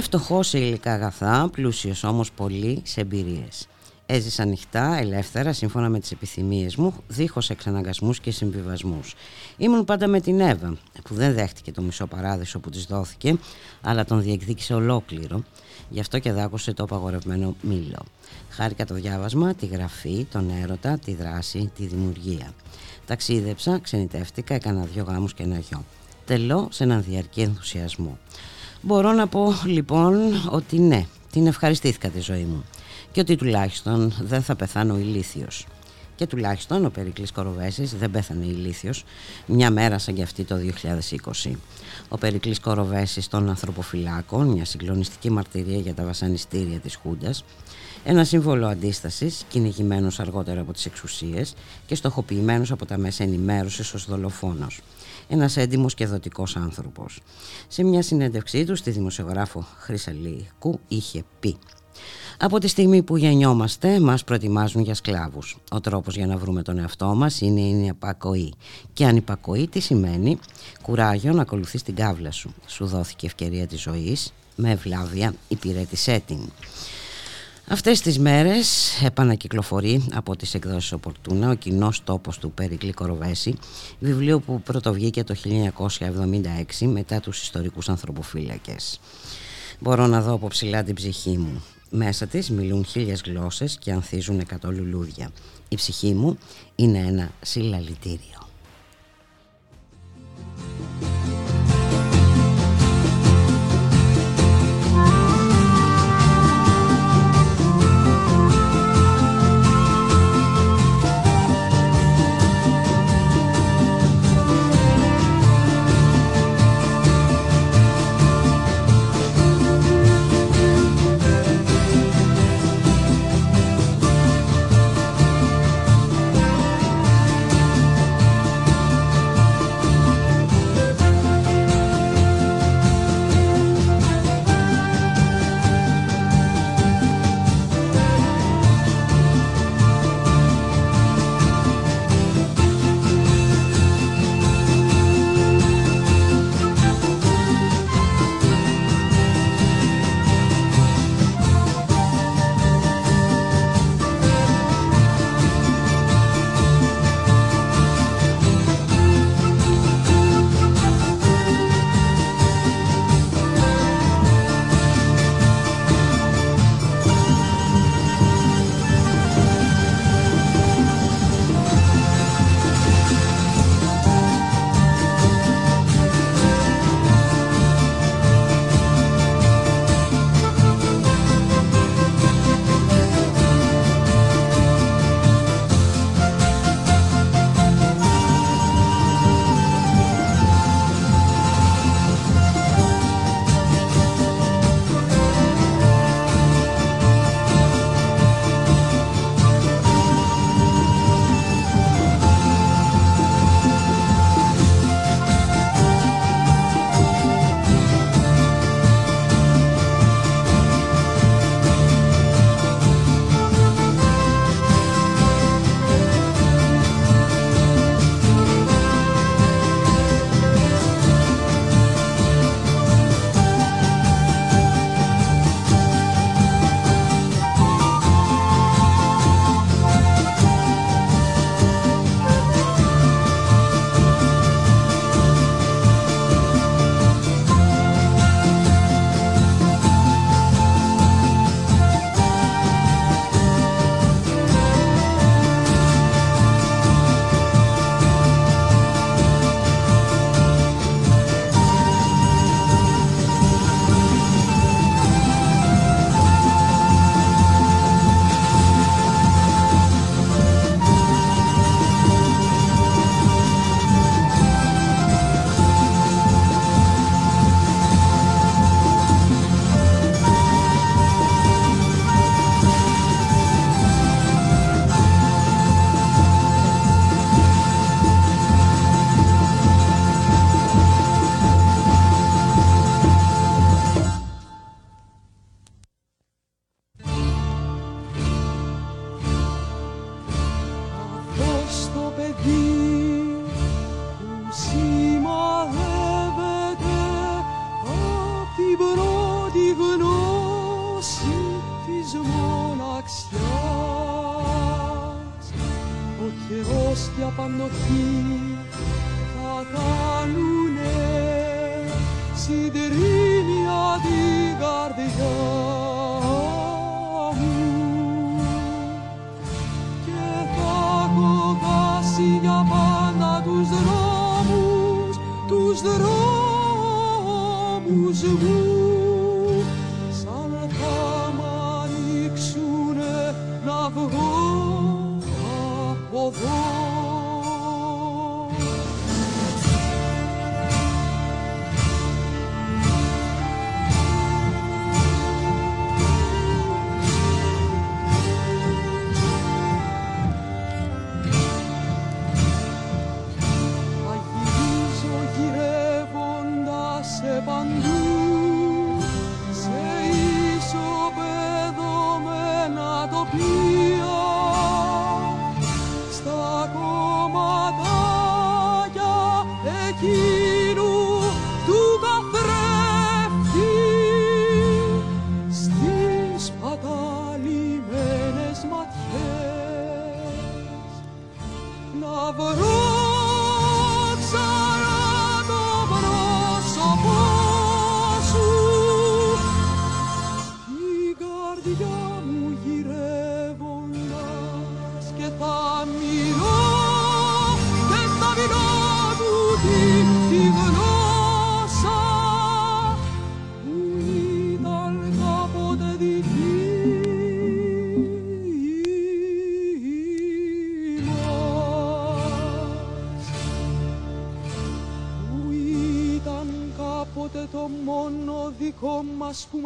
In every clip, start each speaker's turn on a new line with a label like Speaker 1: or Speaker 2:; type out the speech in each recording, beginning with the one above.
Speaker 1: Είμαι φτωχός σε υλικά αγαθά, πλούσιος όμως πολύ σε εμπειρίες. Έζησα ανοιχτά, ελεύθερα, σύμφωνα με τις επιθυμίες μου, δίχως εξαναγκασμούς και συμβιβασμούς. Ήμουν πάντα με την Εύα, που δεν δέχτηκε το μισό παράδεισο που της δόθηκε, αλλά τον διεκδίκησε ολόκληρο. Γι' αυτό και δάκωσε το απαγορευμένο μήλο. Χάρηκα το διάβασμα, τη γραφή, τον έρωτα, τη δράση, τη δημιουργία. Ταξίδεψα, ξενιτεύτηκα, έκανα δυο γάμους και ένα γιο. Τελώ σε έναν διαρκή ενθουσιασμό. Μπορώ να πω λοιπόν ότι ναι, την ευχαριστήθηκα τη ζωή μου και ότι τουλάχιστον δεν θα πεθάνω ηλίθιος. Και τουλάχιστον ο Περικλής Κοροβέσης δεν πέθανε ηλίθιος μια μέρα σαν και αυτή το 2020. Ο Περικλής Κοροβέσης των ανθρωποφυλάκων, μια συγκλονιστική μαρτυρία για τα βασανιστήρια της Χούντας, ένα σύμβολο αντίστασης, κυνηγημένος αργότερα από τις εξουσίες και στοχοποιημένος από τα μέσα ενημέρωσης ως δολοφόνος ένας έντιμος και δοτικός άνθρωπος. Σε μια συνέντευξή του στη δημοσιογράφο Χρυσαλίκου είχε πει από τη στιγμή που γεννιόμαστε μας προετοιμάζουν για σκλάβους. Ο τρόπος για να βρούμε τον εαυτό μας είναι η υπακοή. Και ανυπακοή τι σημαίνει; Κουράγιο να ακολουθείς την κάβλα σου. Σου δόθηκε ευκαιρία της ζωής, με ευλάβεια υπηρέτησέ την. Αυτές τις μέρες επανακυκλοφορεί από τις εκδόσεις Οπορτούνα ο κοινός τόπος του Περικλή Κοροβέση, βιβλίο που πρωτοβγήκε το 1976 μετά τους ιστορικούς ανθρωποφύλακες. Μπορώ να δω από ψηλά την ψυχή μου. Μέσα της μιλούν χίλιες γλώσσες και ανθίζουν εκατό λουλούδια. Η ψυχή μου είναι ένα συλλαλητήριο.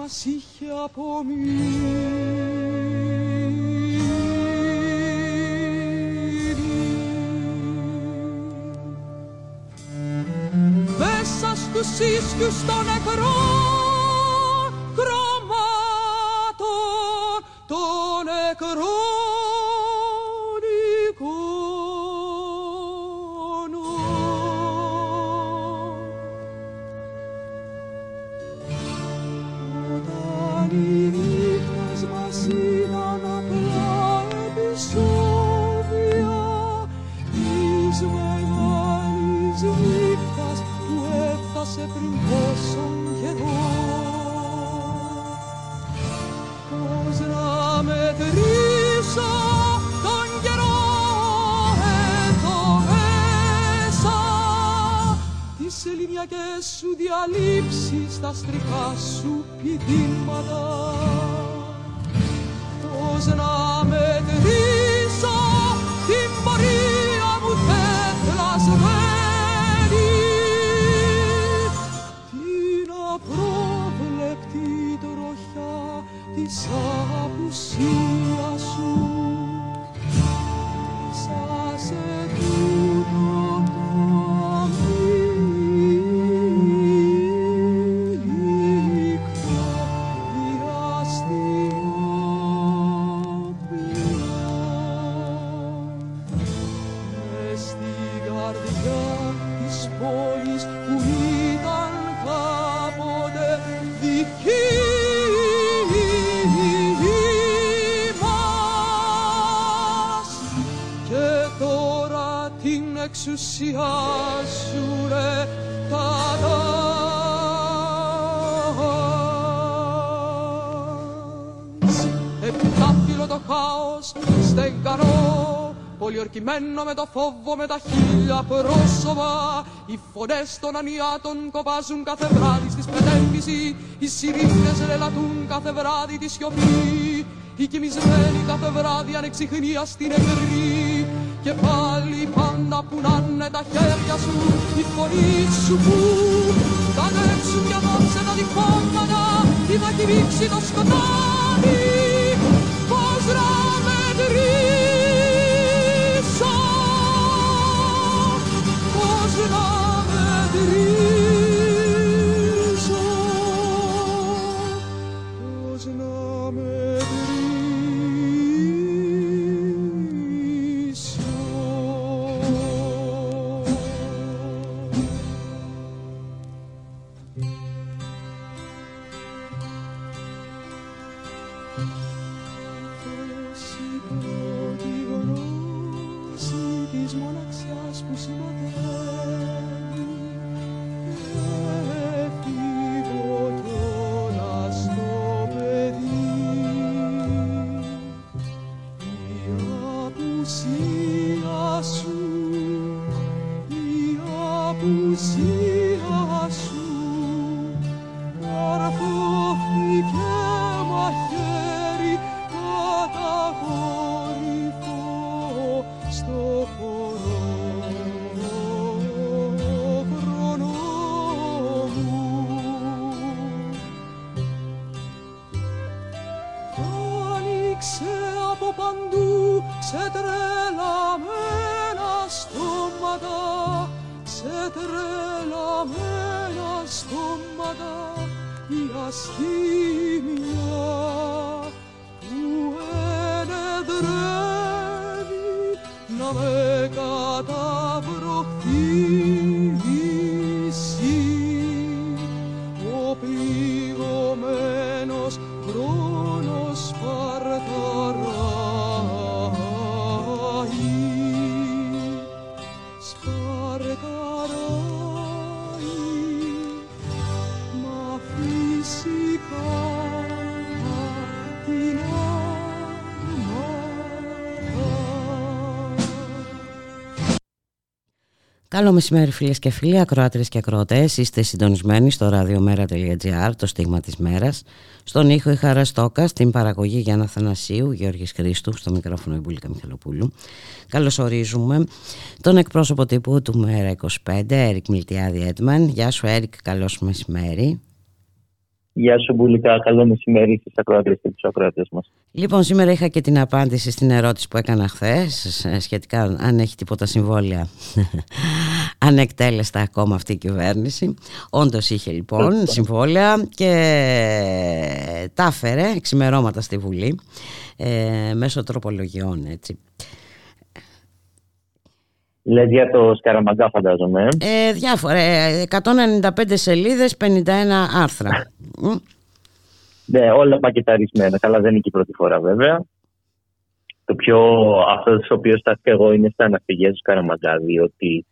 Speaker 2: Μας είχε απομείνει. Μέσα στους ίσκιους των νεκρών
Speaker 3: Πολιορκημένο με το φόβο με τα χίλια πρόσωπα Οι φωνές των ανιάτων κοπάζουν κάθε βράδυ στις πεντέμιση Οι σιρήνες ρελατούν κάθε βράδυ τη σιωπή Οι κοιμισμένοι κάθε βράδυ ανεξιχνία στην νεκρή Και πάλι πάντα που να είναι τα χέρια σου Η φωνή σου που θα ανέψουν για δόξε τα διχόματα Ή θα κηρύξει το σκοτάδι
Speaker 1: Καλό μεσημέρι φίλες και φίλοι, ακροάτρες και ακροατές. Είστε συντονισμένοι στο radiomera.gr, το στίγμα της μέρας. Στον ήχο η Χαρά Στόκα, στην παραγωγή Γιάννα Θανασίου, Γιώργης Χρήστου, στο μικρόφωνο η Μπουλίκα Μιχαλοπούλου. Καλωσορίζουμε τον εκπρόσωπο τύπου του Μέρα 25, Έρικ Μιλτιάδη Έντμαν. Γεια σου Έρικ, καλώς μεσημέρι.
Speaker 4: Γεια σου Μπουλικά, καλό μεσημέρι στις ακροατές και τους ακροατές μας.
Speaker 1: Λοιπόν, σήμερα είχα και την απάντηση στην ερώτηση που έκανα χθες σχετικά αν έχει τίποτα συμβόλαια ανεκτέλεστα ακόμα αυτή η κυβέρνηση. Όντως είχε λοιπόν συμβόλαια και τα έφερε εξημερώματα στη Βουλή ε, μέσω τροπολογιών έτσι.
Speaker 4: Λες για το Σκαραμαγκά φαντάζομαι.
Speaker 1: Ε, διάφορα, ε, 195 σελίδες, 51 άρθρα. Μμ.
Speaker 4: Ναι, όλα πακεταρισμένα. Καλά δεν είναι και η πρώτη φορά βέβαια. Το πιο, αυτός στο οποίος στάθηκα εγώ είναι στα αναφυγές του Σκαραμαγκά, διότι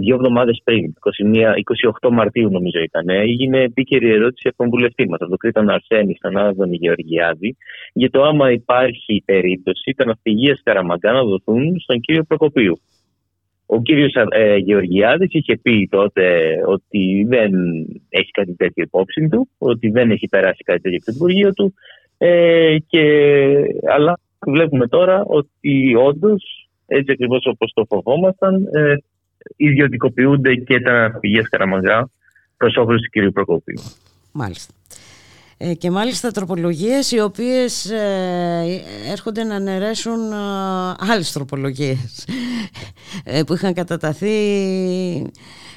Speaker 4: δύο εβδομάδες πριν, 21, 28 Μαρτίου νομίζω ήταν, έγινε επίκαιρη ερώτηση από τον βουλευτή μας, από τον Κρήτον Αρσένη, στον Άδωνη Γεωργιάδη, για το άμα υπάρχει περίπτωση τα ναυπηγεία Σκαραμαγκά να δοθούν στον κύριο Προκοπίου. Ο κύριος ε, Γεωργιάδης είχε πει τότε ότι δεν έχει κάτι τέτοιο υπόψη του, ότι δεν έχει περάσει κάτι τέτοιο από το Υπουργείο του, ε, και, αλλά βλέπουμε τώρα ότι όντως, έτσι ακριβώς όπως το φοβόμασταν, ε, ιδιωτικοποιούνται και τα ναυπηγεία Σκαραμαγκά προς όφελος του κυρίου Προκοπίου.
Speaker 1: Μάλιστα. Ε, και μάλιστα τροπολογίες οι οποίες ε, έρχονται να αναιρέσουν ε, άλλες τροπολογίες ε, που είχαν καταταθεί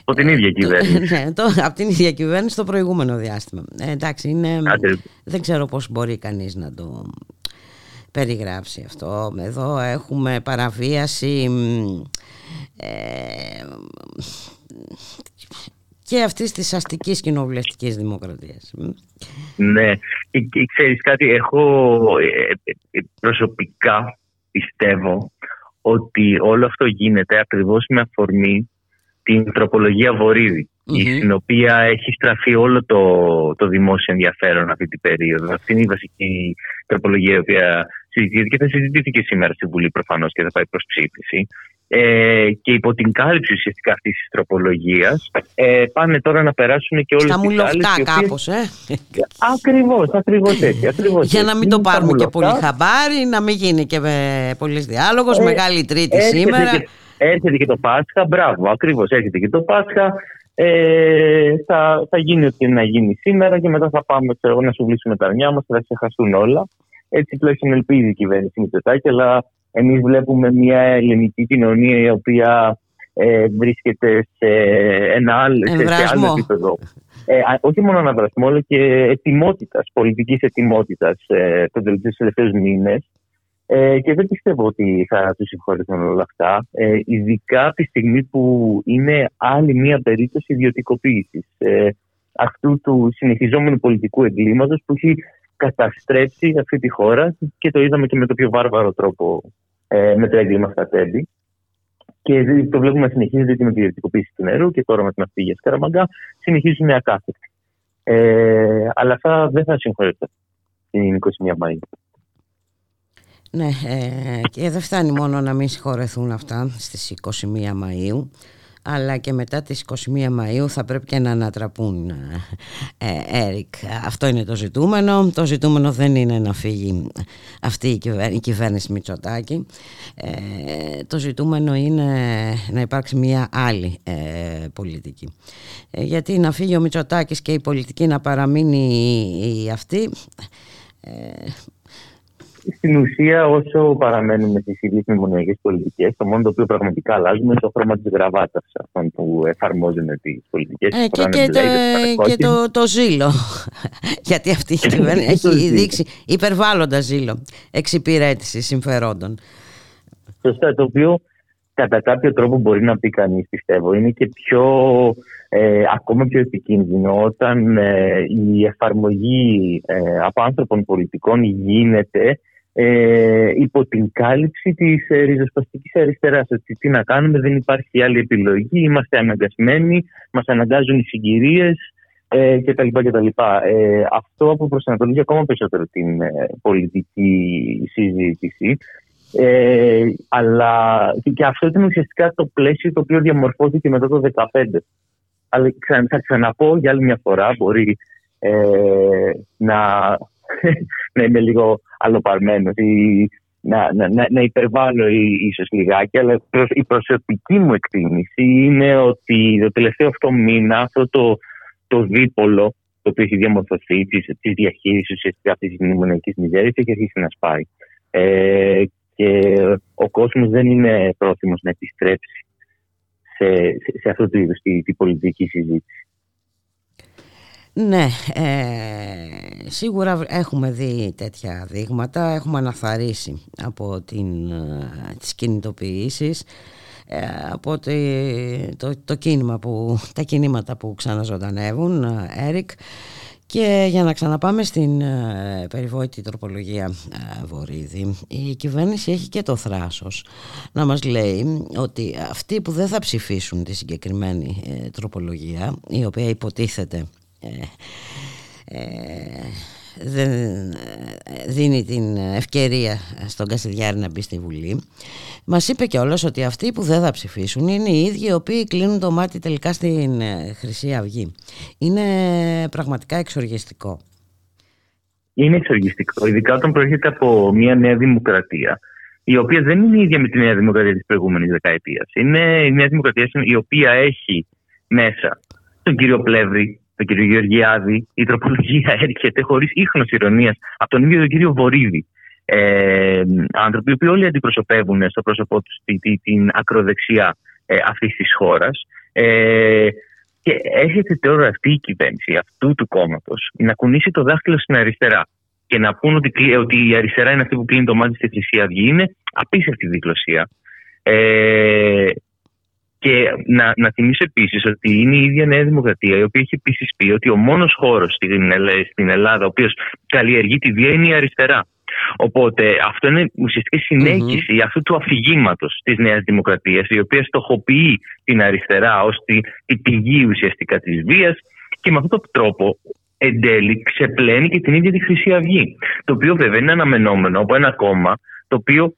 Speaker 4: Από την ίδια κυβέρνηση.
Speaker 1: ναι, το, από την ίδια κυβέρνηση το προηγούμενο διάστημα. Ε, εντάξει, είναι,
Speaker 4: Άντε,
Speaker 1: δεν ξέρω πώς μπορεί κανείς να το περιγράψει αυτό. Εδώ έχουμε παραβίαση μ, ε, και αυτής της αστικής κοινοβουλευτικής δημοκρατίας. Μ.
Speaker 4: Ναι, και, και ξέρεις κάτι, εγώ ε, ε, προσωπικά πιστεύω ότι όλο αυτό γίνεται ακριβώς με αφορμή την τροπολογία Βορύδη, η-
Speaker 1: Μμμ.
Speaker 4: στην οποία έχει στραφεί όλο το, το δημόσιο ενδιαφέρον αυτή την περίοδο. Αυτή είναι η βασική τροπολογία η οποία συζητήθηκε και θα συζητήθηκε σήμερα στη Βουλή προφανώς και θα πάει προς ψήφιση. Ε, και υπό την κάλυψη ουσιαστικά αυτής της τροπολογίας, ε, πάνε τώρα να περάσουν και όλες
Speaker 1: Στα
Speaker 4: τι άλλε.
Speaker 1: μουλοχτά κάπως, ε.
Speaker 4: Ακριβώς, ακριβώς έτσι. Ακριβώς
Speaker 1: Για
Speaker 4: έτσι.
Speaker 1: να μην το
Speaker 4: Είναι τα
Speaker 1: πάρουμε και
Speaker 4: μουλοχτά.
Speaker 1: πολύ χαμπάρι, να μην γίνει και με πολλής διάλογος,
Speaker 4: Ε,
Speaker 1: μεγάλη τρίτη
Speaker 4: Έρχεται
Speaker 1: σήμερα.
Speaker 4: Και, έρχεται και το Πάσχα, μπράβο, ακριβώς. Έρχεται και το Πάσχα. Ε, θα, θα γίνει ό,τι να γίνει σήμερα και μετά θα πάμε ξέρω, εγώ, να σου βλύσουμε τα αρνιά μας, θα ξεχαστούν όλα. Έτσι τουλάχιστον ελπίζει η κυβέρνηση Μητσοτάκη, αλλά εμείς βλέπουμε μια ελληνική κοινωνία η οποία ε, βρίσκεται σε ένα άλλο, σε, σε
Speaker 1: Εμβρασμό.
Speaker 4: άλλο επίπεδο. Ε, α- όχι μόνο αναβρασμό, αλλά και ετοιμότητας, πολιτικής ετοιμότητας ε, τον τελευταίους μήνες. Ε, και δεν πιστεύω ότι θα τους συγχωρηθούν όλα αυτά. Ε, ειδικά από τη στιγμή που είναι άλλη μία περίπτωση ιδιωτικοποίησης ε, αυτού του συνεχιζόμενου πολιτικού εγκλήματος που έχει καταστρέψει αυτή τη χώρα και το είδαμε και με το πιο βάρβαρο τρόπο ε, με το έγκλημα στα τέμπη. Και το βλέπουμε να συνεχίζεται και με τη ιδιωτικοποίηση του νερού και τώρα με την αυπήγεια Σκαραμαγκά συνεχίζουν ακάθεκτα. Ε, αλλά αυτά δεν θα συγχωρεθούν την 21 Μαΐου.
Speaker 1: Ναι, ε, και δεν φτάνει μόνο να μην συγχωρεθούν αυτά στις 21 Μαΐου, αλλά και μετά τις 21 Μαΐου θα πρέπει και να ανατραπούν ε, Έρικ. Αυτό είναι το ζητούμενο. Το ζητούμενο δεν είναι να φύγει αυτή η, η κυβέρνηση Μητσοτάκη. Ε, το ζητούμενο είναι να υπάρξει μια άλλη ε, πολιτική. Ε, γιατί να φύγει ο Μητσοτάκης και η πολιτική να παραμείνει η, αυτή
Speaker 4: στην ουσία, όσο παραμένουμε στι ίδιες μνημονιακές πολιτικές, το μόνο το οποίο πραγματικά αλλάζουμε είναι το χρώμα της γραβάτας αυτών που εφαρμόζουν τις πολιτικές.
Speaker 1: Ε, και, και, το, και το, το ζήλο. Γιατί αυτή η κυβέρνηση έχει δείξει υπερβάλλοντα ζήλο εξυπηρέτηση συμφερόντων.
Speaker 4: Σωστά, το οποίο κατά κάποιο τρόπο μπορεί να πει κανείς, πιστεύω, είναι και πιο, ε, ακόμα πιο επικίνδυνο όταν ε, η εφαρμογή ε, από άνθρωπων πολιτικών γίνεται ε, υπό την κάλυψη της ε, ριζοσπαστικής αριστεράς. Ότι τι να κάνουμε, δεν υπάρχει άλλη επιλογή, είμαστε αναγκασμένοι, μας αναγκάζουν οι συγκυρίες ε, κτλ. κτλ. Ε, αυτό αποπροσανατολίζει ακόμα περισσότερο την ε, πολιτική συζήτηση. Ε, αλλά και αυτό ήταν ουσιαστικά το πλαίσιο το οποίο διαμορφώθηκε μετά το 2015. Αλλά θα ξαναπώ για άλλη μια φορά, μπορεί ε, να να είμαι λίγο αλλοπαρμένος ή να, να, να, να υπερβάλλω ίσως λιγάκι, αλλά η προσωπική μου εκτίμηση είναι ότι το τελευταίο αυτό μήνα αυτό το, το δίπολο το οποίο έχει διαμορφωθεί της διαχείρισης ουσιαστικά αυτής της μνημονιακής μιζέρια έχει αρχίσει να σπάει. Ε, και ο κόσμος δεν είναι πρόθυμος να επιστρέψει σε, σε, σε αυτό το είδος τη, τη πολιτική συζήτηση.
Speaker 1: Ναι, ε, σίγουρα έχουμε δει τέτοια δείγματα, έχουμε αναθαρίσει από την, ε, τις κινητοποιήσεις, ε, από το, το, κίνημα που, τα κινήματα που ξαναζωντανεύουν, Έρικ, και για να ξαναπάμε στην περιβόητη τροπολογία Βορύδη, η κυβέρνηση έχει και το θράσος να μας λέει ότι αυτοί που δεν θα ψηφίσουν τη συγκεκριμένη τροπολογία, η οποία υποτίθεται ε, ε, δεν ε, δίνει την ευκαιρία στον Κασιδιάρη να μπει στη Βουλή. Μας είπε κιόλας ότι αυτοί που δεν θα ψηφίσουν είναι οι ίδιοι οι οποίοι κλείνουν το μάτι τελικά στην Χρυσή Αυγή. Είναι πραγματικά εξοργιστικό.
Speaker 4: Είναι εξοργιστικό, ειδικά όταν προέρχεται από μια νέα δημοκρατία η οποία δεν είναι η ίδια με τη νέα δημοκρατία της προηγούμενης δεκαετίας. Είναι η νέα δημοκρατία η οποία έχει μέσα τον κύριο Πλεύρη, τον κύριο Γεωργιάδη, η τροπολογία έρχεται χωρίς ίχνος ηρωνίας από τον ίδιο τον κύριο Βορύδη. Ε, άνθρωποι που όλοι αντιπροσωπεύουν στο πρόσωπό τους την, την ακροδεξιά ε, αυτής της χώρας. Ε, και έρχεται τώρα αυτή η κυβέρνηση αυτού του κόμματος να κουνήσει το δάχτυλο στην αριστερά και να πούν ότι, ότι η αριστερά είναι αυτή που κλείνει το μάτι στη Χρυσή Αυγή. Είναι απίστευτη δικαιοσία. Ε, και να, να θυμίσω επίσης ότι είναι η ίδια Νέα Δημοκρατία, η οποία έχει επίσης πει ότι ο μόνος χώρος στην, στην Ελλάδα ο οποίος καλλιεργεί τη βία είναι η αριστερά. Οπότε αυτό είναι ουσιαστικά συνέχιση αυτού του αφηγήματος της Νέας Δημοκρατίας, η οποία στοχοποιεί την αριστερά ως τη, τη πηγή ουσιαστικά της βίας και με αυτόν τον τρόπο εν τέλει ξεπλένει και την ίδια τη Χρυσή Αυγή. Το οποίο βέβαια είναι αναμενόμενο από ένα κόμμα το οποίο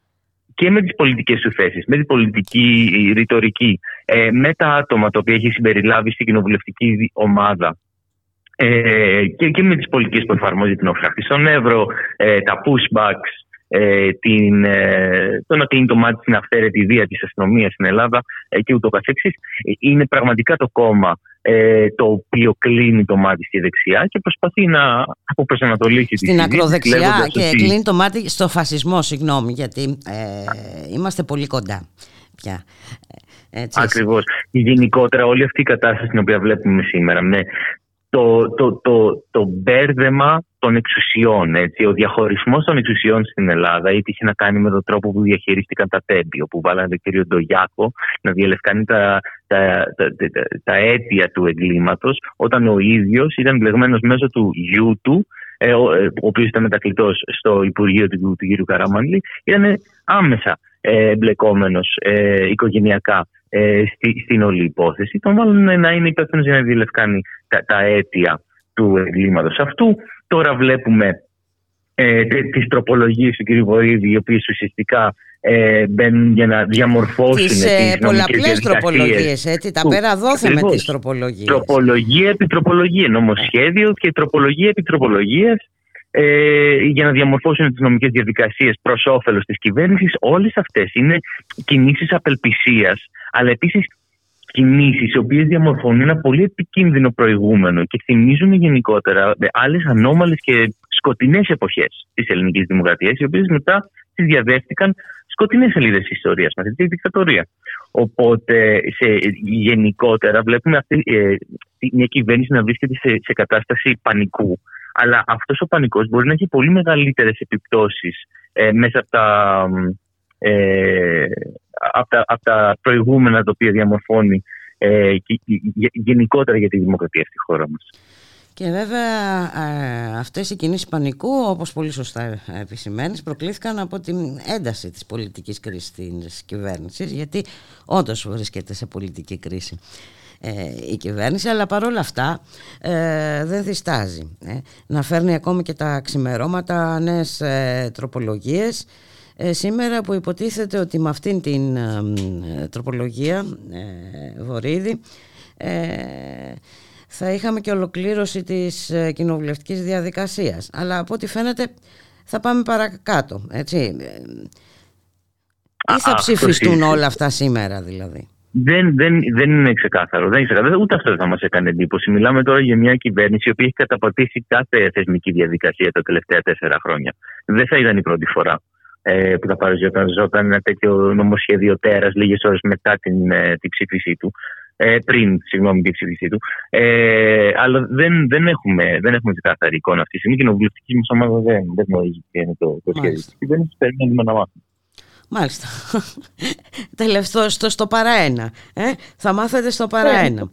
Speaker 4: και με τις πολιτικές του θέσεις, με την πολιτική ρητορική, ε, με τα άτομα τα οποία έχεις συμπεριλάβει στην κοινοβουλευτική ομάδα ε, και, και με τις πολιτικές που εφαρμόζει την Οφράχτη στον Εύρο, ε, τα pushbacks, ε, την, ε, το να κλείνει το μάτι στην αυθαίρετη βία της αστυνομίας στην Ελλάδα ε, και ούτω καθεξής. Ε, είναι πραγματικά το κόμμα ε, το οποίο κλείνει το μάτι στη δεξιά και προσπαθεί να αποπροσανατολίσει
Speaker 1: Στην τη ακροδεξιά και ότι... κλείνει το μάτι στο φασισμό, συγγνώμη, γιατί ε, είμαστε πολύ κοντά πια.
Speaker 4: Έτσι, Ακριβώς. Γενικότερα όλη αυτή η κατάσταση την οποία βλέπουμε σήμερα με το, το, το, το μπέρδεμα των εξουσιών, έτσι, ο διαχωρισμός των εξουσιών στην Ελλάδα είτε είχε να κάνει με τον τρόπο που διαχειρίστηκαν τα τέμπη, όπου βάλανε τον κύριο Ντογιάκο να διαλευκάνει τα, τα, τα, τα, τα αίτια του εγκλήματος, όταν ο ίδιος ήταν μπλεγμένος μέσω του γιού του, ε, ο, ε, ο οποίος ήταν μετακλητός στο Υπουργείο του, του, του κ. Καραμανλή, ήταν άμεσα ε, εμπλεκόμενος ε, οικογενειακά ε, στη, στην όλη υπόθεση. Τον βάλουν να είναι υπεύθυνος για να διελευκάνει τα, τα αίτια του εγκλήματος αυτού. Τώρα βλέπουμε ε, τις τροπολογίες του κ. Βορύδη, οι οποίες ουσιαστικά ε, μπαίνουν για να διαμορφώσουν τις,
Speaker 1: τις ε, πολλαπλές τροπολογίες, έτσι, τα πέρα δόθε με τις τροπολογίες.
Speaker 4: Τροπολογία επί τροπολογία, νομοσχέδιο και τροπολογία επί τροπολογίας ε, για να διαμορφώσουν τις νομικές διαδικασίες προς όφελος της κυβέρνησης. Όλες αυτές είναι κινήσεις απελπισίας, αλλά επίσης κινήσεις οι οποίες διαμορφώνουν ένα πολύ επικίνδυνο προηγούμενο και θυμίζουν γενικότερα άλλες ανώμαλες και σκοτεινές εποχές της ελληνικής δημοκρατίας, οι οποίες μετά τις διαδέχτηκαν σκοτεινές σελίδες της ιστορίας μας, της δικτατορίας. Οπότε, σε, γενικότερα, βλέπουμε αυτή, ε, μια κυβέρνηση να βρίσκεται σε, σε κατάσταση πανικού. Αλλά αυτός ο πανικός μπορεί να έχει πολύ μεγαλύτερες επιπτώσεις ε, μέσα από τα, ε, από, τα, από τα προηγούμενα τα οποία διαμορφώνει ε, γενικότερα για τη δημοκρατία στη χώρα μας.
Speaker 1: Και βέβαια αυτές οι κινήσεις πανικού, όπως πολύ σωστά επισημαίνεις, προκλήθηκαν από την ένταση της πολιτικής κρίσης της κυβέρνησης, γιατί όντως βρίσκεται σε πολιτική κρίση ε, η κυβέρνηση, αλλά παρόλα αυτά ε, δεν διστάζει ε, να φέρνει ακόμη και τα ξημερώματα νέες τροπολογίες σήμερα που υποτίθεται ότι με αυτήν την τροπολογία Βορύδη θα είχαμε και ολοκλήρωση της ε, κοινοβουλευτικής διαδικασίας. Αλλά από ό,τι φαίνεται θα πάμε παρακάτω, έτσι. Ή θα ψηφιστούν όλα αυτά σήμερα δηλαδή;
Speaker 4: Δεν, δεν, δεν είναι ξεκάθαρο. Δεν είναι ξεκάθαρο. Ούτε αυτό θα μας έκανε εντύπωση. Μιλάμε τώρα για μια κυβέρνηση η οποία έχει καταπατήσει κάθε θεσμική διαδικασία τα τελευταία τέσσερα χρόνια. Δεν θα ήταν η πρώτη φορά ε, που θα παρουσιαζόταν ένα τέτοιο νομοσχέδιο τέρας λίγες ώρες μετά την, ε, την ψήφισή του ε, πριν συγγνώμη, την ψήφισή του. Ε, αλλά δεν, δεν, έχουμε, δεν έχουμε ξεκάθαρη εικόνα αυτή τη στιγμή. Η κοινοβουλευτική μας ομάδα δεν, δεν γνωρίζει τι είναι το, το σχέδιο τη κυβέρνηση. Περιμένουμε να μάθουμε.
Speaker 1: Μάλιστα. Τελευταίο στο, στο παρά ένα. Ε; Θα μάθετε στο παρά ε, ένα.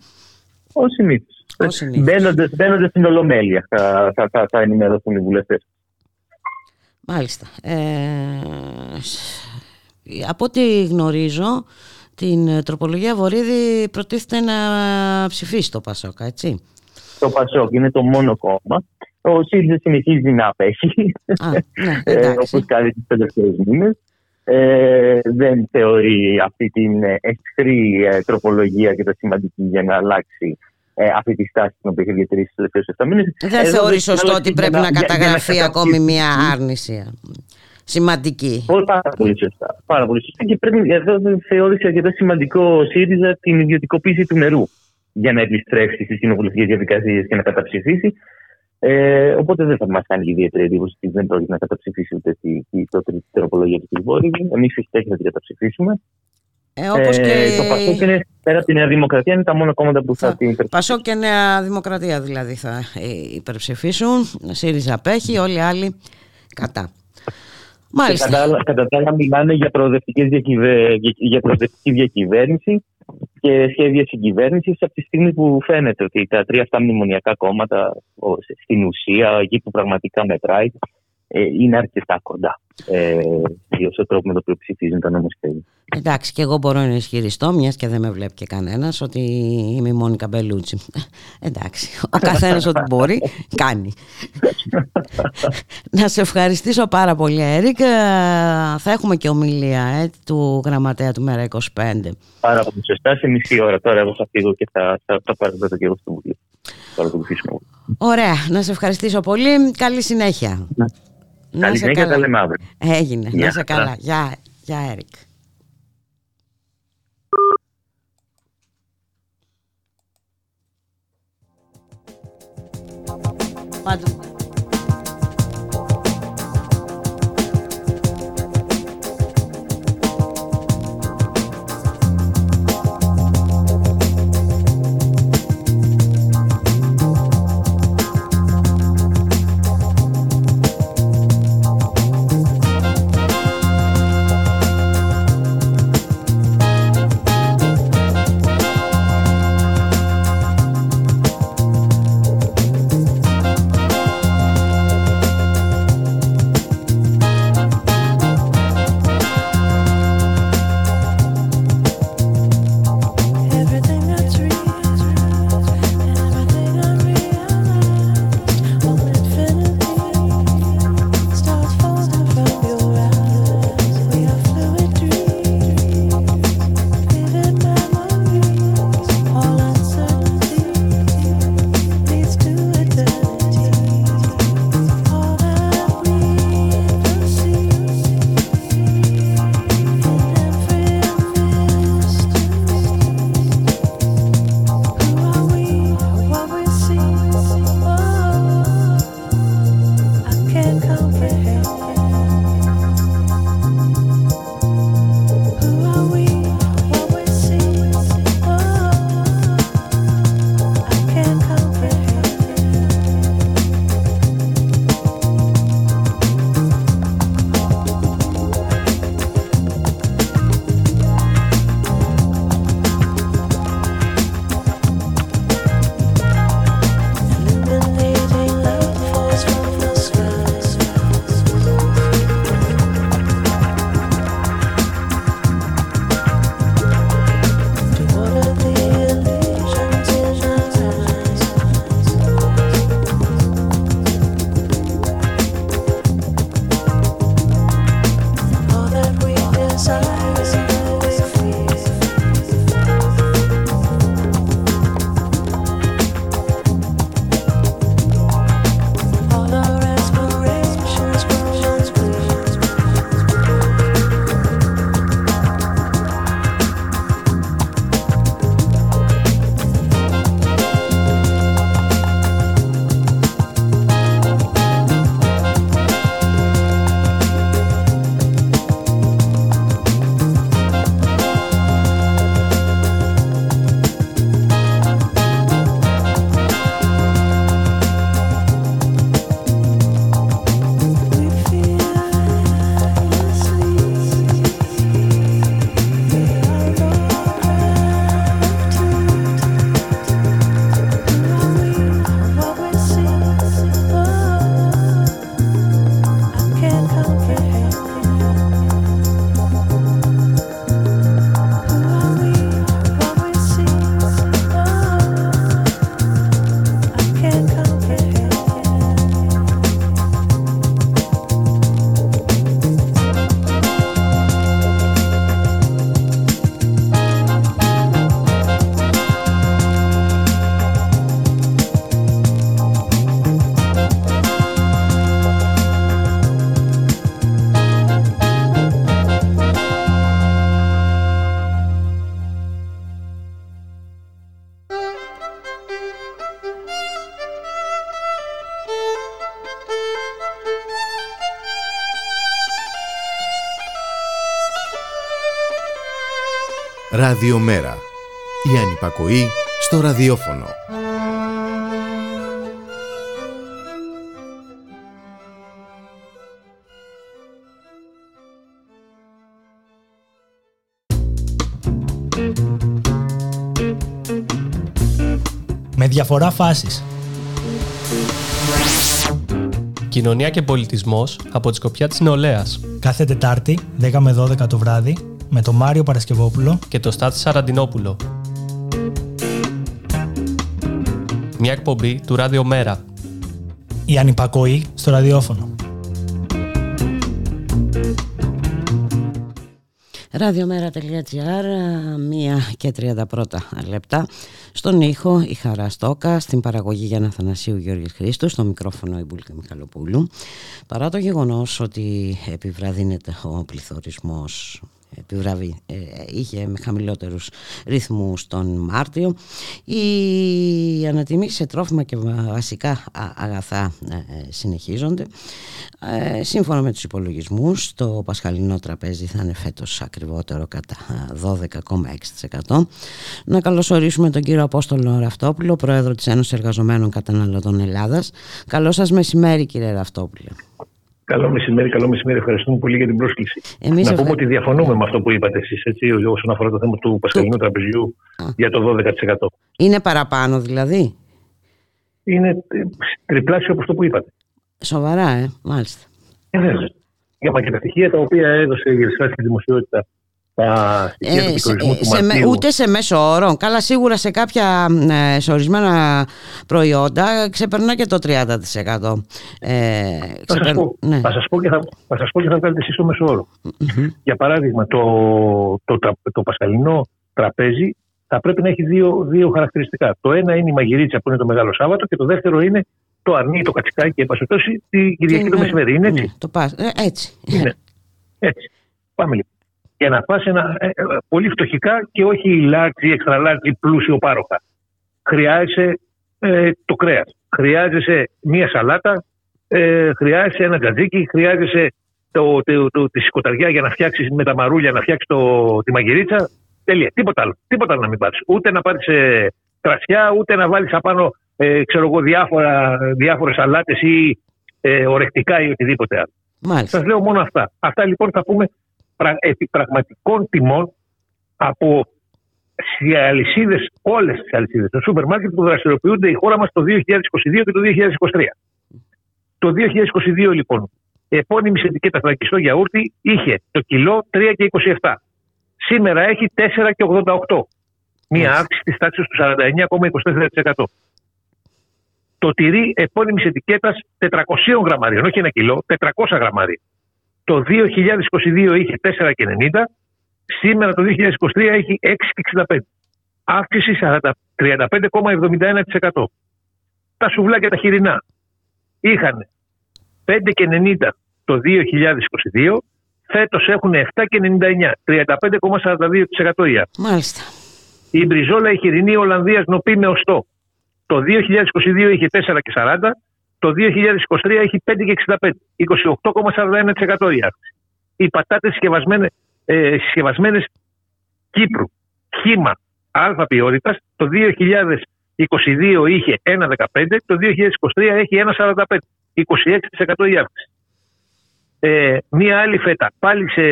Speaker 4: Ω συνήθω. Μπαίνοντα στην Ολομέλεια θα, θα, θα, θα ενημερωθούν οι βουλευτές.
Speaker 1: Μάλιστα. Ε, από ό,τι γνωρίζω, την ε, τροπολογία Βορύδη προτίθεται να ψηφίσει το Πασόκ, έτσι.
Speaker 4: Το Πασόκ είναι το μόνο κόμμα. Ο ΣΥΡΙΖΑ συνεχίζει να απέχει,
Speaker 1: ναι, ε,
Speaker 4: όπως κάνει τις τελευταίες μήνες. Ε, δεν θεωρεί αυτή την εχθρή ε, τροπολογία και το σημαντική για να αλλάξει ε, αυτή τη στάση την οποία έχει διατηρήσει τους τελευταίους 7 μήνες.
Speaker 1: Δεν θεωρείς σωστό ότι πρέπει να καταγραφεί ακόμη μια άρνηση σημαντική;
Speaker 4: Πάρα πολύ σωστά. Πάρα πολύ σωστά. Και πρέπει, εδώ θεώρησε αρκετά σημαντικό ο ΣΥΡΙΖΑ την ιδιωτικοποίηση του νερού για να επιστρέψει στις κοινοβουλευτικές διαδικασίες και να καταψηφίσει. Ε, οπότε δεν θα μας κάνει ιδιαίτερη εντύπωση ότι δεν πρόκειται να καταψηφίσει ούτε τη, τη, τροπολογία του κ. Εμείς φυσικά και θα την καταψηφίσουμε.
Speaker 1: Ε, όπως ε, και...
Speaker 4: Το Πασόκ είναι, πέρα από τη Νέα Δημοκρατία, είναι τα μόνα κόμματα που θα, θα την υπερψηφίσουν.
Speaker 1: Πασόκ και Νέα Δημοκρατία δηλαδή θα ε, υπερψηφίσουν. ΣΥΡΙΖΑ απέχει, όλοι οι άλλοι κατά.
Speaker 4: Μάλιστα. Κατά, κατά τα άλλα μιλάνε για, για προοδευτική διακυβέρνηση και σχέδια συγκυβέρνησης από τη στιγμή που φαίνεται ότι τα τρία αυτά μνημονιακά κόμματα στην ουσία, εκεί που πραγματικά μετράει, ε, είναι αρκετά κοντά ε, ο τρόπο με το οποίο ψηφίζουν τα νομοσχέδια.
Speaker 1: Εντάξει, και εγώ μπορώ να ισχυριστώ, μιας και δεν με βλέπει και κανένας, ότι είμαι η Μόνικα Μπελούτσι. Εντάξει, ο καθένας ό,τι μπορεί, κάνει. να σε ευχαριστήσω πάρα πολύ, Έρικ. Ε, θα έχουμε και ομιλία ε, του γραμματέα του Μέρα 25.
Speaker 4: Πάρα πολύ σωστά, σε μισή ώρα τώρα. Εγώ θα φύγω και θα, θα, θα πάρω το και εγώ στο Βουλίο.
Speaker 1: Ωραία, να σε ευχαριστήσω πολύ. Καλή συνέχεια.
Speaker 4: Να. Καλή συνέχεια, τα λέμε αύριο.
Speaker 1: Έγινε, να σε καλά. Γεια, γεια Έρικ. Πάντως.
Speaker 5: Ραδιομέρα. Η ανυπακοή στο ραδιόφωνο.
Speaker 6: Με διαφορά φάσης.
Speaker 7: Κοινωνία και πολιτισμός από τη σκοπιά της νεολαίας.
Speaker 6: Κάθε Τετάρτη, 10 με 12 το βράδυ, με τον Μάριο Παρασκευόπουλο
Speaker 7: και το Στάθη Σαραντινόπουλο. Μια εκπομπή του Ράδιο Μέρα.
Speaker 6: Η ανυπακοή στο ραδιόφωνο.
Speaker 1: Ραδιομέρα.gr, μία και 31 λεπτά. Στον ήχο η Χαρά Στόκα, στην παραγωγή Γιάννα Θανασίου Γιώργης Χρήστος, στο μικρόφωνο η Μπουλκα Μιχαλοπούλου. Παρά το γεγονός ότι επιβραδύνεται ο πληθωρισμός επιβραβεί, ε, είχε με χαμηλότερους ρυθμούς τον Μάρτιο. Οι ανατιμήσεις σε τρόφιμα και βασικά αγαθά ε, ε, συνεχίζονται. Σύμφωνα με τους υπολογισμούς, το πασχαλινό τραπέζι θα είναι φέτος ακριβότερο κατά 12,6%. Να καλωσορίσουμε τον κύριο Απόστολο Ραφτόπουλο, πρόεδρο της Ένωσης Εργαζομένων Καταναλωτών Ελλάδας. Καλό σας μεσημέρι κύριε Ραφτόπουλο.
Speaker 8: Καλό μεσημέρι, καλό μεσημέρι. Ευχαριστούμε πολύ για την πρόσκληση.
Speaker 1: Εμείς
Speaker 8: να πούμε ότι διαφωνούμε με αυτό που είπατε εσείς, όσον αφορά το θέμα του Πασχαλινού Τραπεζιού για το 12%.
Speaker 1: Είναι παραπάνω δηλαδή;
Speaker 8: Είναι ε, τριπλάσιο από αυτό που είπατε.
Speaker 1: Σοβαρά, ε, μάλιστα.
Speaker 8: Ε, βέβαια. Για και τα στοιχεία τα οποία έδωσε η Γερσάτη στη δημοσιότητα τα στοιχεία ε, του σε, του
Speaker 1: σε,
Speaker 8: Μαρτίου.
Speaker 1: Ούτε σε μέσο όρο. Καλά, σίγουρα σε κάποια ε, σε ορισμένα προϊόντα ξεπερνά και το 30%. Ε,
Speaker 8: θα, ξεπερ... σας πω, ναι. θα σας πω και θα, θα, σας πω και θα βγάλετε εσείς το μέσο όρο. Mm-hmm. Για παράδειγμα, το, το, το, το πασχαλινό τραπέζι θα πρέπει να έχει δύο, δύο χαρακτηριστικά. Το ένα είναι η μαγειρίτσα που είναι το Μεγάλο Σάββατο και το δεύτερο είναι το αρνί, το κατσικάκι, επασοτώσει τη Κυριακή το μεσημέρι. Είναι έτσι.
Speaker 1: Ναι, το πας, ε, έτσι.
Speaker 8: Είναι. Έτσι. Πάμε λοιπόν για να πας ένα, ε, ε, πολύ φτωχικά και όχι large ή extra large ή πλούσιο πάροχα. Χρειάζεσαι ε, το κρέας, χρειάζεσαι μία σαλάτα, ε, χρειάζεσαι ένα τζατζίκι, χρειάζεσαι το, το, το, τη σκοταριά για να φτιάξεις με τα μαρούλια, να φτιάξεις τη μαγειρίτσα. Τέλεια. Τίποτα άλλο. Τίποτα άλλο να μην πάρεις. Ούτε να πάρεις ε, κρασιά, ούτε να βάλεις απάνω ε, ξέρω εγώ, διάφορα, διάφορες σαλάτες ή ε, ορεκτικά ή οτιδήποτε άλλο.
Speaker 1: Μάλιστα.
Speaker 8: Σας λέω μόνο αυτά. Αυτά λοιπόν θα πούμε επί πραγματικών τιμών από σε αλυσίδε, όλες τις αλυσίδε των σούπερ μάρκετ που δραστηριοποιούνται η χώρα μας το 2022 και το 2023. Το 2022 λοιπόν, η επώνυμη ετικέτα φραγκιστό γιαούρτι είχε το κιλό 3 και 27. Σήμερα έχει 4 και 88. Μία αύξηση της τάξης του 49,24%. Το τυρί επώνυμης ετικέτας 400 γραμμαρίων, όχι ένα κιλό, 400 γραμμάρια. Το 2022 είχε 4,90, σήμερα το 2023 έχει 6,65. Αύξηση 35,71%. Τα σουβλάκια τα χοιρινά είχαν 5,90 το 2022, φέτος έχουν 7,99, 35,42% η
Speaker 1: Μάλιστα.
Speaker 8: Η μπριζόλα η χοιρινή Ολλανδίας νοπή με οστό. Το 2022 είχε 4,40, το 2023 έχει 5,65. 28,41% η αύξηση. Οι πατάτες συσκευασμένες, ε, συσκευασμένες Κύπρου, χήμα αλφα ποιότητας, το 2022 είχε 1,15, το 2023 έχει 1,45. 26% η αύξηση. Ε, μία άλλη φέτα, πάλι σε,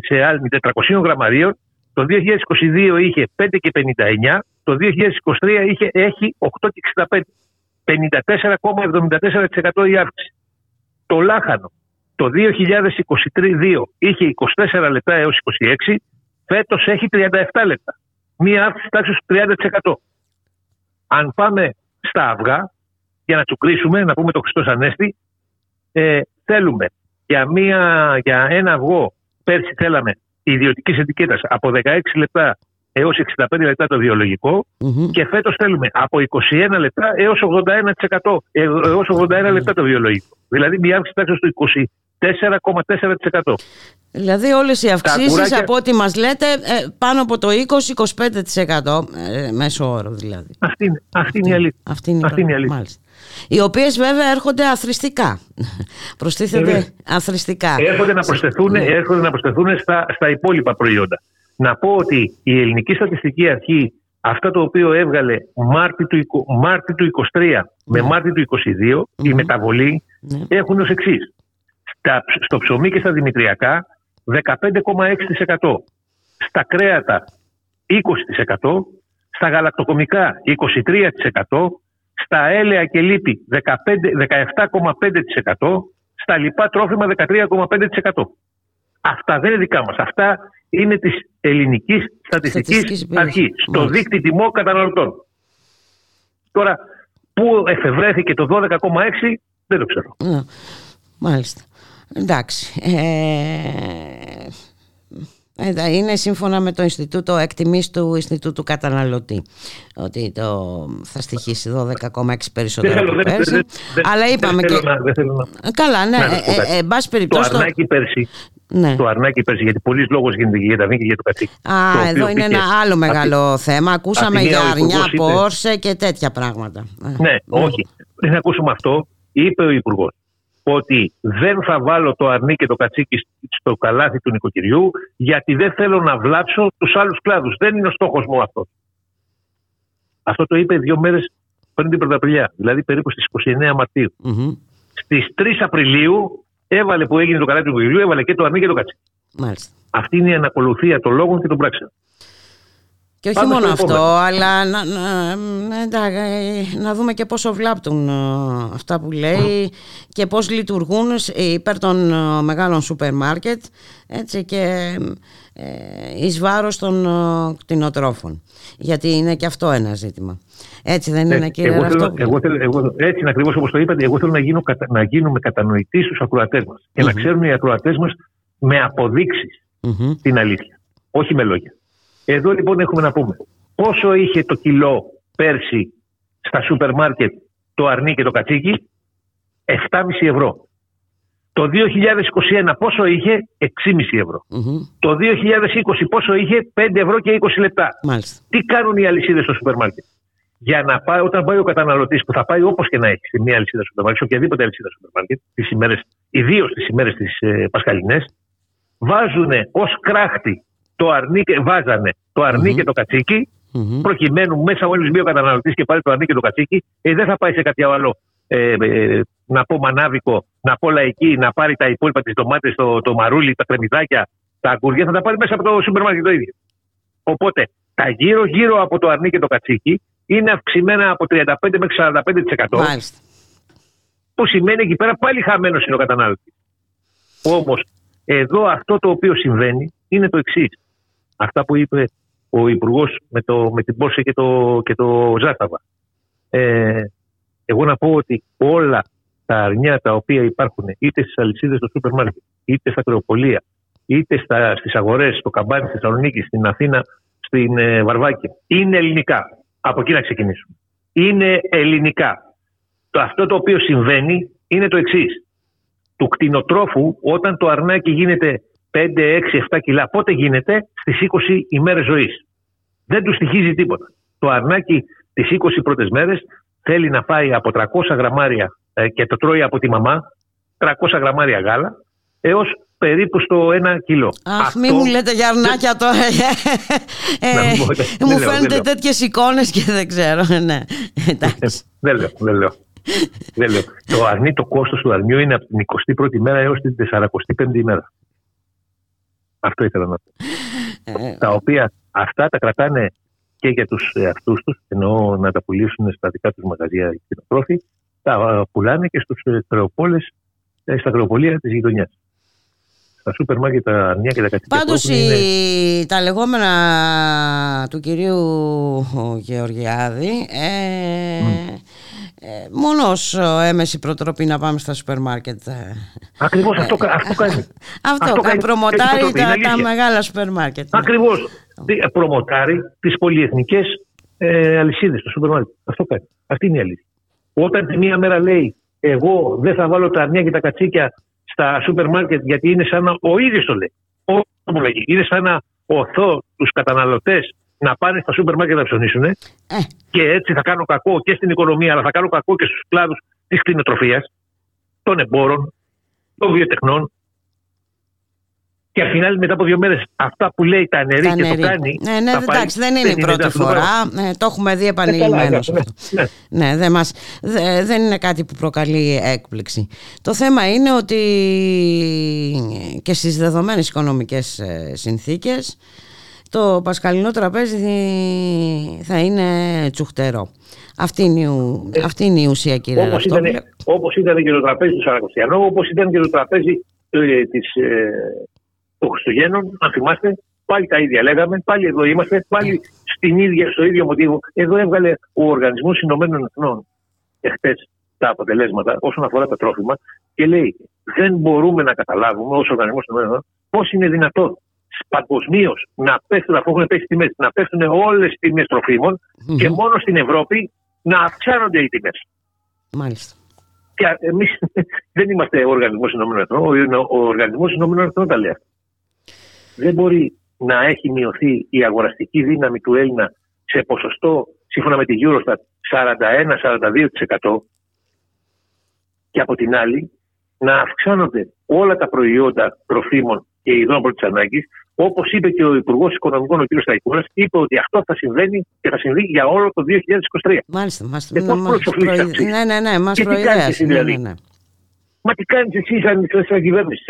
Speaker 8: σε άλμη 400 γραμμαρίων, το 2022 είχε 5,59, το 2023 είχε, έχει 8,65. 54,74% η αύξηση. Το λάχανο το 2022 είχε 24 λεπτά έως 26, φέτος έχει 37 λεπτά. Μία αύξηση τάξης 30%. Αν πάμε στα αυγά, για να τσουκρίσουμε, να πούμε το Χριστός Ανέστη, ε, θέλουμε για, μία, για ένα αυγό, πέρσι θέλαμε ιδιωτικής ετικέτας από 16 λεπτά έως 65 λεπτά το βιολογικο και φέτος θέλουμε από 21 λεπτά έως 81%, έως 81 λεπτά το βιολογικό. Δηλαδή μια αύξηση τάξης του 24,4%.
Speaker 1: Δηλαδή όλες οι αυξήσεις από ό,τι μας λέτε ε, πάνω από το 20-25% ε, μέσω όρο δηλαδή.
Speaker 8: Αυτή είναι, αυτή είναι η αλήθεια.
Speaker 1: Αυτή είναι, αυτή είναι η αλήθεια. Μάλιστα. Οι οποίες βέβαια έρχονται αθρηστικά. Προστίθενται αθρηστικά.
Speaker 8: Έρχονται να προσθεθούν, ναι. έρχονται να προσθεθούν στα, στα υπόλοιπα προϊόντα. Να πω ότι η Ελληνική Στατιστική Αρχή αυτά το οποίο έβγαλε Μάρτι του, εικο- Μάρτι του 23 με Μάρτι του 22 η μεταβολή
Speaker 1: Ναι.
Speaker 8: έχουν ως εξής. στο ψωμί και στα δημητριακά 15,6%. Στα κρέατα 20%. Στα γαλακτοκομικά 23%. Στα έλαια και λίπη 15 17,5%. Στα λοιπά τρόφιμα 13,5%. Αυτά δεν είναι δικά μας. Αυτά είναι της ελληνικής
Speaker 1: Στατιστικής
Speaker 8: στατιστικής
Speaker 1: υπηρεσίας.
Speaker 8: αρχής. Στο
Speaker 1: Μάλιστα.
Speaker 8: δίκτυ τιμών καταναλωτών. Τώρα, πού εφευρέθηκε το 12,6 δεν το ξέρω.
Speaker 1: Ναι. Μάλιστα. Εντάξει. Ε, ε, είναι σύμφωνα με το Ινστιτούτο εκτιμής του Ινστιτούτου Καταναλωτή ότι το θα στοιχήσει 12,6 περισσότερο
Speaker 8: θέλω,
Speaker 1: από
Speaker 8: δεν-
Speaker 1: πέρσι.
Speaker 8: δεν- δεν-
Speaker 1: Αλλά
Speaker 8: δεν
Speaker 1: είπαμε
Speaker 8: θέλω
Speaker 1: και...
Speaker 8: να- δεν θέλω να-
Speaker 1: Ε, Καλά, ναι.
Speaker 8: Να σας πω
Speaker 1: Ε,
Speaker 8: κάτι.
Speaker 1: ε, εν πάση
Speaker 8: Το
Speaker 1: περιπτώσει... το-
Speaker 8: αρνάκι πέρσι,
Speaker 1: Ναι.
Speaker 8: το αρνάκι πέρσι, γιατί πολλοί λόγος γίνεται για τα και για το κατσίκι.
Speaker 1: Α,
Speaker 8: το οποίο
Speaker 1: εδώ είναι
Speaker 8: μπήκε
Speaker 1: ένα άλλο
Speaker 8: από τη-
Speaker 1: μεγάλο θέμα. Ακούσαμε
Speaker 8: από τη
Speaker 1: για
Speaker 8: μία ο
Speaker 1: αρνιά,
Speaker 8: Υπουργός είπε-
Speaker 1: πόρσε και τέτοια πράγματα. Ε,
Speaker 8: Ναι, όχι. Πριν ακούσουμε αυτό, είπε ο Υπουργός ότι δεν θα βάλω το αρνί και το κατσίκι στο καλάθι του νοικοκυριού γιατί δεν θέλω να βλάψω τους άλλους κλάδους. Δεν είναι ο στόχος μου αυτός. Αυτό το είπε δύο μέρες πριν την Πρωταπηλιά, δηλαδή περίπου στις 29 Μαρτίου.
Speaker 1: μμμ.
Speaker 8: Στις 3 Απριλίου έβαλε που έγινε το καλάθι του νοικοκυριού, έβαλε και το αρνί και το κατσίκι.
Speaker 1: Μάλιστα.
Speaker 8: Αυτή είναι η ανακολουθία των λόγων και των πράξεων.
Speaker 1: Και όχι
Speaker 8: Πάμε
Speaker 1: μόνο
Speaker 8: στο
Speaker 1: αυτό,
Speaker 8: επόμενο.
Speaker 1: αλλά να, να, να, εντάξει, να δούμε και πόσο βλάπτουν ε, αυτά που λέει και πώς λειτουργούν σ- υπέρ των ε, μεγάλων σούπερ μάρκετ έτσι, και ε, εις βάρος των ε, κτηνοτρόφων. Γιατί είναι και αυτό ένα ζήτημα. Έτσι δεν είναι
Speaker 8: Ε,
Speaker 1: κύριε
Speaker 8: εγώ θέλω,
Speaker 1: Ραυτόπουλε.
Speaker 8: εγώ θέλω, εγώ, έτσι είναι ακριβώς όπως το είπατε, εγώ θέλω να, γίνω, κατα- να γίνουμε κατανοητοί στους ακροατές μας και να
Speaker 1: Μμμ.
Speaker 8: ξέρουν οι ακροατές μας με αποδείξεις
Speaker 1: Μμμ.
Speaker 8: την αλήθεια. Όχι με λόγια. Εδώ λοιπόν έχουμε να πούμε πόσο είχε το κιλό πέρσι στα σούπερ μάρκετ το αρνί και το κατσίκι, 7,5 ευρώ. Το 2021 πόσο είχε, 6,5 ευρώ.
Speaker 1: Μμμ.
Speaker 8: Το 2020 πόσο είχε, 5 ευρώ και 20 λεπτά.
Speaker 1: Μάλιστα.
Speaker 8: Τι κάνουν οι αλυσίδες στο σούπερ μάρκετ; Για να πάει, όταν πάει ο καταναλωτής, που θα πάει όπως και να έχει σε μια αλυσίδα σούπερ μάρκετ, σε οποιαδήποτε αλυσίδα σούπερ μάρκετ, τις ημέρες, ιδίως τις ημέρες τι ε, Πασχαλινές, βάζουν ως κράχτη το αρνί, και- βάζανε το αρνί
Speaker 1: Μμμ.
Speaker 8: και το κατσίκι,
Speaker 1: Μμμ.
Speaker 8: προκειμένου μέσα μόλι μπει ο καταναλωτής και πάρει το αρνί και το κατσίκι, ε, δεν θα πάει σε κάποιο άλλο ε, ε, να πω μανάβικο, να πω λαϊκή, να πάρει τα υπόλοιπα τι ντομάτες, το, το μαρούλι, τα κρεμμυδάκια, τα αγκουριά, θα τα πάρει μέσα από το σούπερ μάρκετ το ίδιο. Οπότε τα γύρω-γύρω από το αρνί και το κατσίκι είναι αυξημένα από 35 μέχρι 45%.
Speaker 1: Μάλιστα.
Speaker 8: που σημαίνει εκεί πέρα πάλι χαμένος είναι ο κατανάλωτης. Όμως, εδώ αυτό το οποίο συμβαίνει είναι το εξής. Αυτά που είπε ο Υπουργός με, το, με την Πόρσε και το, και το Ζάσταβα. Ε, εγώ να πω ότι όλα τα αρνιά τα οποία υπάρχουν είτε στις αλυσίδες στο σούπερ μάρκετ, είτε στα κρεοπολία, είτε στις αγορές, στο καμπάνι, στη Θεσσαλονίκη, στην Αθήνα, στην ε, Βαρβάκη, είναι ελληνικά. Από εκεί να ξεκινήσουμε. Είναι ελληνικά. Το, αυτό το οποίο συμβαίνει είναι το εξής. Του κτηνοτρόφου, όταν το αρνάκι γίνεται 5, 6, 7 κιλά, πότε γίνεται; Στις 20 ημέρες ζωής. Δεν του στοιχίζει τίποτα. Το αρνάκι τις 20 πρώτες μέρες θέλει να φάει από 300 γραμμάρια ε, και το τρώει από τη μαμά, 300 γραμμάρια γάλα, έως περίπου στο 1 κιλό.
Speaker 1: Αχ,
Speaker 8: Αυτό-
Speaker 1: μη μου λέτε για αρνάκια τώρα. Ε,
Speaker 8: Να μην πω, δεν
Speaker 1: μου
Speaker 8: λέω, δεν
Speaker 1: φαίνεται
Speaker 8: λέω.
Speaker 1: τέτοιες εικόνες και δεν ξέρω. Ναι, εντάξει.
Speaker 8: Δεν λέω, δεν λέω. δεν λέω. Το αρνί, το κόστος του αρνιού είναι από την 21η μέρα έως την 45η ημέρα. Αυτό ήθελα να πω.
Speaker 1: Ε,
Speaker 8: Τα οποία αυτά τα κρατάνε και για τους εαυτούς τους, εννοώ να τα πουλήσουν στα δικά τους μαγαζιά οι κτηνοτρόφοι, τα πουλάνε και στους ε, κρεοπόλες, ε, στα κρεοπολία της γειτονιάς. Στα σούπερ μάρκετ τα αρνιά και τα κατοικία που
Speaker 1: Πάντως
Speaker 8: έχουν είναι-
Speaker 1: η- τα λεγόμενα του κυρίου Γεωργιάδη ε, ε, μόνο ως έμεσης προτροπή να πάμε στα σούπερ μάρκετ. ε.
Speaker 8: Ακριβώς αυτό, κα- αυτό κάνει.
Speaker 1: Αυτό,
Speaker 8: Αυτό κάνει.
Speaker 1: προμοτάρει
Speaker 8: Έτσι το
Speaker 1: τα,
Speaker 8: είναι
Speaker 1: τα
Speaker 8: αλήθεια.
Speaker 1: μεγάλα σούπερ μάρκετ. ναι.
Speaker 8: Ακριβώς. Προμοτάρει τις πολυεθνικές ε, αλυσίδες στο σούπερ μάρκετ. Αυτό κάνει. Αυτή είναι η αλήθεια. Όταν τη μία μέρα λέει, Εγώ δεν θα βάλω τα αρνιά και τα κατσίκια στα σούπερ μάρκετ γιατί είναι σαν να. Ο ίδιος το λέει. Ο, το λέγει. Είναι σαν να ωθώ τους καταναλωτές να πάνε στα σούπερ μάρκετ να ψωνίσουν
Speaker 1: Ε,
Speaker 8: και έτσι θα κάνω κακό και στην οικονομία, αλλά θα κάνω κακό και στους κλάδους της κτηνοτροφίας, των εμπόρων, των βιοτεχνών. Και αφινάλει μετά από δύο μέρες αυτά που λέει τα νερή και το κάνει.
Speaker 1: Ναι, ναι, εντάξει, δεν είναι η πρώτη φορά. Ναι, το έχουμε δει επανειλημμένως.
Speaker 8: Ναι, ναι.
Speaker 1: ναι, δεν, μας, δεν είναι κάτι που προκαλεί έκπληξη. Το θέμα είναι ότι και στις δεδομένες οικονομικές ε, συνθήκες το πασκαλινό τραπέζι θα είναι τσουχτερό. Αυτή είναι η, ε, αυτή είναι η ουσία κύριε όπως
Speaker 8: ήταν, όπως ήταν και το τραπέζι του Σαρακοστιανού, όπως ήταν και το τραπέζι ε, της, ε, των Χριστουγέννων, αν θυμάστε, πάλι τα ίδια λέγαμε, πάλι εδώ είμαστε, πάλι στην ίδια, στο ίδιο μοτίβο. Εδώ έβγαλε ο Οργανισμός Ηνωμένων Εθνών εχθές τα αποτελέσματα όσον αφορά τα τρόφιμα και λέει δεν μπορούμε να καταλάβουμε ως Οργανισμός Ηνωμένων Εθνών πώς είναι δυνατόν παγκοσμίως να πέφτουν, αφού έχουν πέσει τιμές, να πέφτουν όλες τι τιμές και μόνο στην Ευρώπη να αυξάνονται οι τιμές.
Speaker 1: Μάλιστα.
Speaker 8: Και εμείς δεν είμαστε ο Οργανισμός Ηνωμένων Εθνών. Ο Οργανισμός Ηνωμένων Εθνών τα λέει δεν μπορεί να έχει μειωθεί η αγοραστική δύναμη του Έλληνα σε ποσοστό, σύμφωνα με τη Eurostat, 41-42% και από την άλλη να αυξάνονται όλα τα προϊόντα τροφίμων και ειδών πρώτης ανάγκης, όπως είπε και ο Υπουργός Οικονομικών, ο κ. Σταϊκούρα, είπε ότι αυτό θα συμβαίνει και θα συμβεί για όλο το 2023.
Speaker 1: Μάλιστα, μα προειδεύει. Ναι, ναι, ναι, μας προειδεύει. Ναι, ναι, ναι.
Speaker 8: Μα τι κάνεις εσύ σαν κυβέρνηση,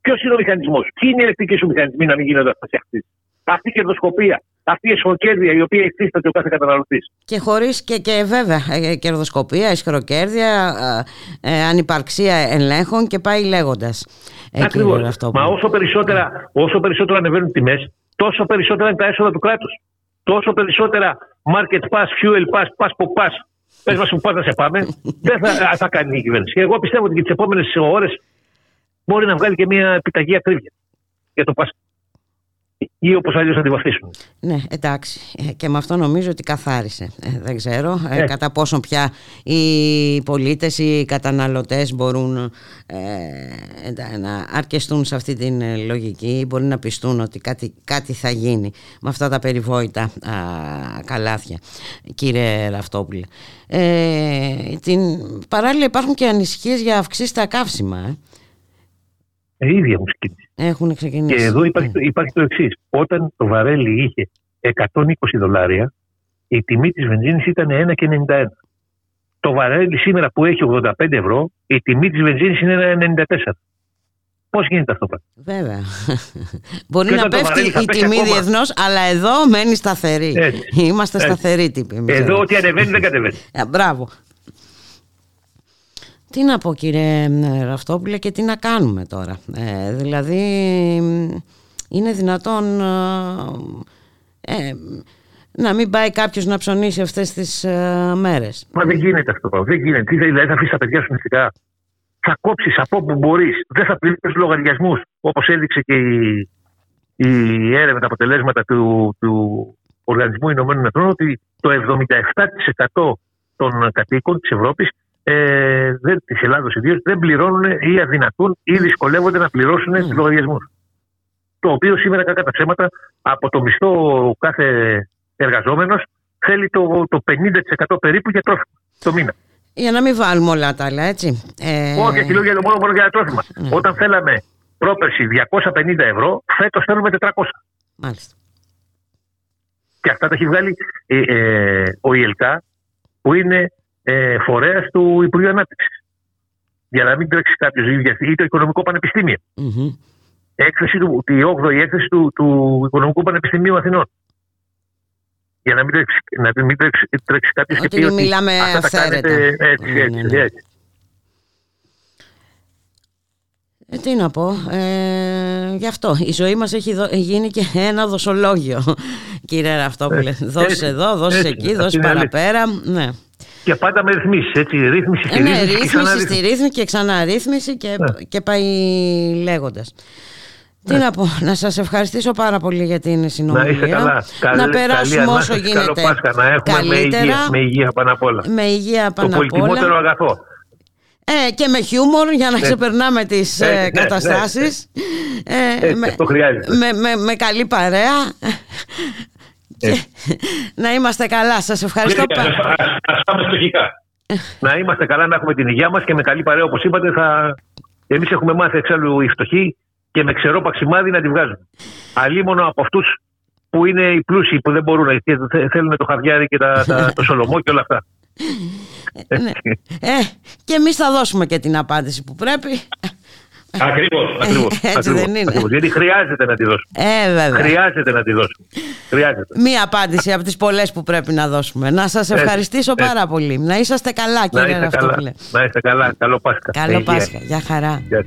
Speaker 8: Ποιος είναι ο μηχανισμός, ποιοι είναι οι ελεκτρικοί σου μηχανισμοί να μην γίνονται αυτά Αυτή η κερδοσκοπία, αυτή η εσχροκέρδεια η οποία υφίσταται ο κάθε καταναλωτής.
Speaker 1: Και χωρίς και, και βέβαια ε, κερδοσκοπία, εσχροκέρδεια, ε, ε, ανυπαρξία ελέγχων και πάει λέγοντας.
Speaker 8: Ακριβώς. Μα όσο περισσότερα, όσο περισσότερο ανεβαίνουν τιμές, τόσο περισσότερα είναι τα έσοδα του κράτους. Τόσο περισσότερα market pass, fuel pass, pass po pass. Πες μας που να σε πάμε, δεν θα, θα κάνει η κυβέρνηση. Και εγώ πιστεύω ότι και τις επόμενες ώρες μπορεί να βγάλει και μια επιταγή ακρίβεια για το Πάσχα. Ή όπως αλλιώς να τη βαφτίσουν.
Speaker 1: Ναι, εντάξει. Ε, και με αυτό νομίζω ότι καθάρισε. Ε, δεν ξέρω ε, κατά πόσο πια οι πολίτες, οι καταναλωτές μπορούν να αρκεστούν σε αυτή την λογική. Μπορεί να πιστούν ότι κάτι, κάτι θα γίνει με αυτά τα περιβόητα α, καλάθια, κύριε Ραφτόπουλε. την, παράλληλα υπάρχουν και ανησυχίες για αυξήσεις στα καύσιμα.
Speaker 8: Ε, ίδια μουσική.
Speaker 1: Έχουν ξεκινήσει.
Speaker 8: Και εδώ υπάρχει, το, υπάρχει το εξής. Όταν το βαρέλι είχε 120 δολάρια, η τιμή της βενζίνης ήταν 1,91. Το βαρέλι σήμερα που έχει 85 ευρώ, η τιμή της βενζίνης είναι 1,94. Πώς γίνεται αυτό πράγμα;
Speaker 1: Βέβαια. Μπορεί να πέφτει η τιμή διεθνώς, αλλά εδώ μένει σταθερή. Έτσι. Είμαστε Έτσι. σταθεροί τύποι.
Speaker 8: Εδώ ό,τι ανεβαίνει δεν κατεβαίνει.
Speaker 1: Ε, μπράβο. Τι να πω κύριε Ραφτόπουλε και τι να κάνουμε τώρα; Ε, δηλαδή είναι δυνατόν ε, ε, να μην πάει κάποιος να ψωνίσει αυτές τις ε, μέρες;
Speaker 8: Μα δεν γίνεται αυτό. Δεν γίνεται. Τι δηλαδή θα αφήσεις τα παιδιά σου μυστικά. Θα κόψεις από όπου μπορείς. Δεν θα πληρώσεις λογαριασμούς. Όπως έδειξε και η, η έρευνα, τα αποτελέσματα του, του Οργανισμού Ηνωμένων Εθνών, ότι το 77% των κατοίκων της Ευρώπης ε, τη Ελλάδα ιδίως δεν πληρώνουν ή αδυνατούν ή δυσκολεύονται να πληρώσουν mm. τους λογαριασμούς. Το οποίο σήμερα, κατά τα ψέματα, από το μισθό κάθε εργαζόμενος θέλει το, το 50% περίπου για τρόφιμα το μήνα.
Speaker 1: Για να μην βάλουμε όλα τα άλλα, έτσι.
Speaker 8: Ε... Όχι, όχι, λέω μόνο, μόνο για τρόφιμα. Mm. Όταν θέλαμε πρόπερση 250 ευρώ, φέτος θέλουμε 400.
Speaker 1: Μάλιστα.
Speaker 8: Και αυτά τα έχει βγάλει ε, ε, ο ΙΕΛΚΑ, που είναι ε, φορέας του Υπουργείου Ανάπτυξης. Για να μην τρέξει κάποιος ή το Οικονομικό Πανεπιστήμιο. Mm-hmm. Έκθεση του, τη 8η έκθεση του, του Οικονομικού Πανεπιστημίου Αθηνών. Για να μην τρέξει, να μην τρέξει, τρέξει κάποιος
Speaker 1: και πει ότι μιλάμε αυτά τα κάνετε
Speaker 8: έτσι, ναι, έτσι, ναι, ναι. έτσι.
Speaker 1: Ε, τι να πω, ε, γι' αυτό η ζωή μας έχει δο, γίνει και ένα δοσολόγιο κύριε Ραφτόπουλε. Ε, δώσε εδώ, δώσε εκεί, δώσε παραπέρα. Ναι.
Speaker 8: Και πάντα με ρυθμίσεις, έτσι. Ρύθμιση,
Speaker 1: ε, ναι, ρύθμιση, στη ρύθμιση και ξανά ρύθμιση και, ναι. και πάει λέγοντας. Τι ναι. να πω, να σας ευχαριστήσω πάρα πολύ για την συνομιλία.
Speaker 8: Να είστε καλά.
Speaker 1: να περάσουμε καλή, όσο γίνεται καλό
Speaker 8: Πάσχα, να έχουμε καλύτερα. Με υγεία, με υγεία πάνω απ' όλα.
Speaker 1: Με υγεία πάνω
Speaker 8: απ' όλα. Το πολυτιμότερο αγαθό.
Speaker 1: Ε, και με χιούμορ για να ναι. ξεπερνάμε τις ε, ναι, καταστάσεις.
Speaker 8: Ναι, ε, με, χρειάζεται.
Speaker 1: Με, με, με καλή παρέα. Ε. να είμαστε καλά. Σας ευχαριστώ
Speaker 8: πάρα πολύ. Ας πάμε στοχικά. να είμαστε καλά, να έχουμε την υγεία μας και με καλή παρέα όπως είπατε θα... Εμείς έχουμε μάθει εξάλλου οι φτωχοί και
Speaker 9: και με ξερό παξιμάδι να τη βγάζουν. Αλλήμωνο από αυτούς που είναι οι πλούσιοι που δεν μπορούν και θέλουν το χαβιάρι και τα, τα, το σολομό και όλα αυτά.
Speaker 1: Ε, ναι. ε, και εμείς θα δώσουμε και την απάντηση που πρέπει.
Speaker 9: Ακριβώς, ακριβώς.
Speaker 1: Έτσι δεν είναι.
Speaker 9: Ακριβώς, γιατί χρειάζεται να τη δώσουμε.
Speaker 1: Ε, βέβαια.
Speaker 9: Χρειάζεται να τη δώσουμε. Χρειάζεται.
Speaker 1: Μία απάντηση από τις πολλές που πρέπει να δώσουμε. Να σας ευχαριστήσω
Speaker 9: έτσι.
Speaker 1: πάρα πολύ. Να είσαστε καλά
Speaker 9: Να
Speaker 1: κύριε
Speaker 9: είστε καλά.
Speaker 1: Ραφτόπουλε.
Speaker 9: Να είστε καλά. Καλό Πάσχα.
Speaker 1: Καλό
Speaker 9: Υγεία.
Speaker 1: Πάσχα. Γεια χαρά.
Speaker 9: Γεια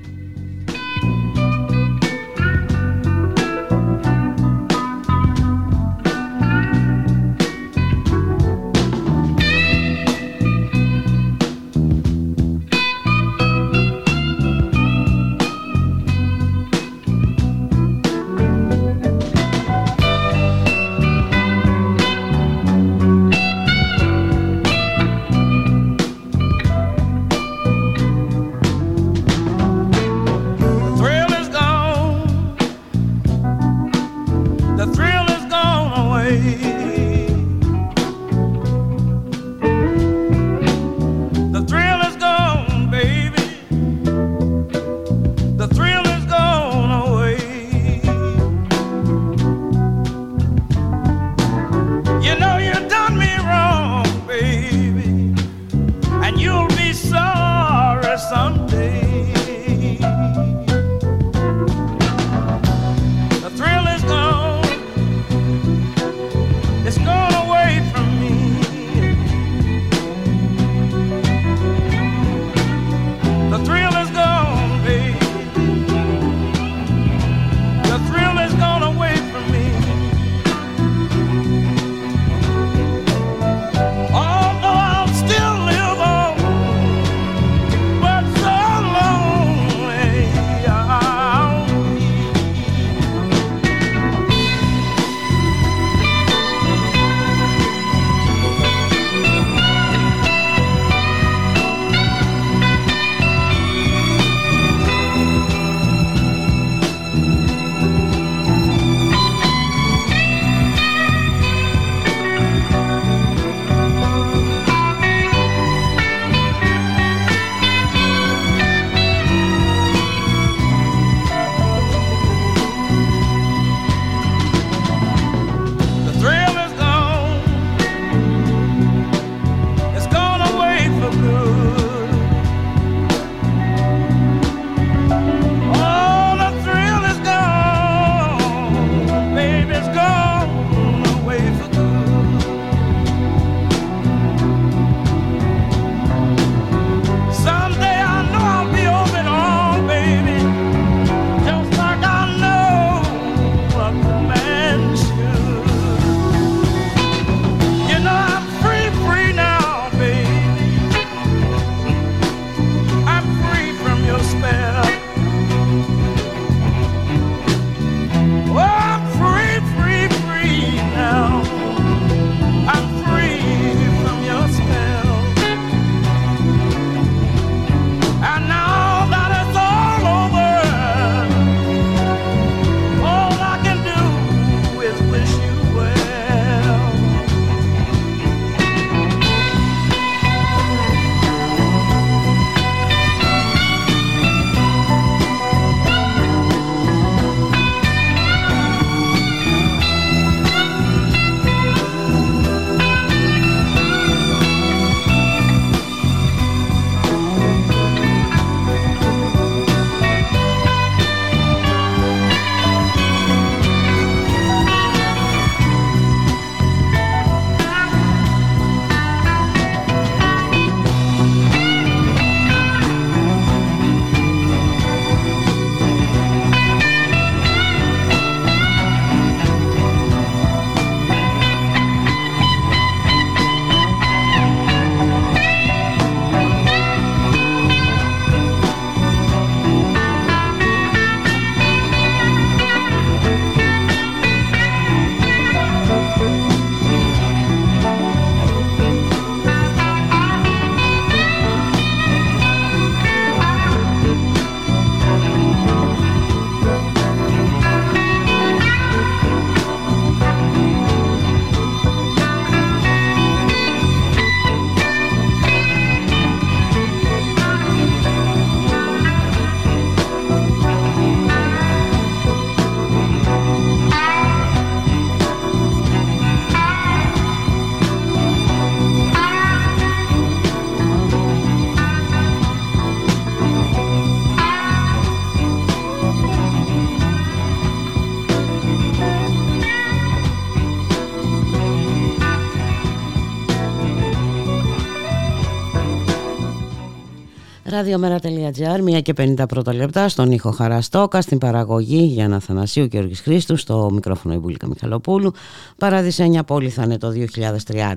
Speaker 1: Ραδιομέρα.gr, 1 και 50 πρώτα λεπτά, στον ήχο Χαραστόκα, στην παραγωγή για να Θανασίου και Γιώργης Χρήστου, στο μικρόφωνο Ιμπούλικα Μιχαλοπούλου. Παραδεισένια πόλη θα είναι το 2030.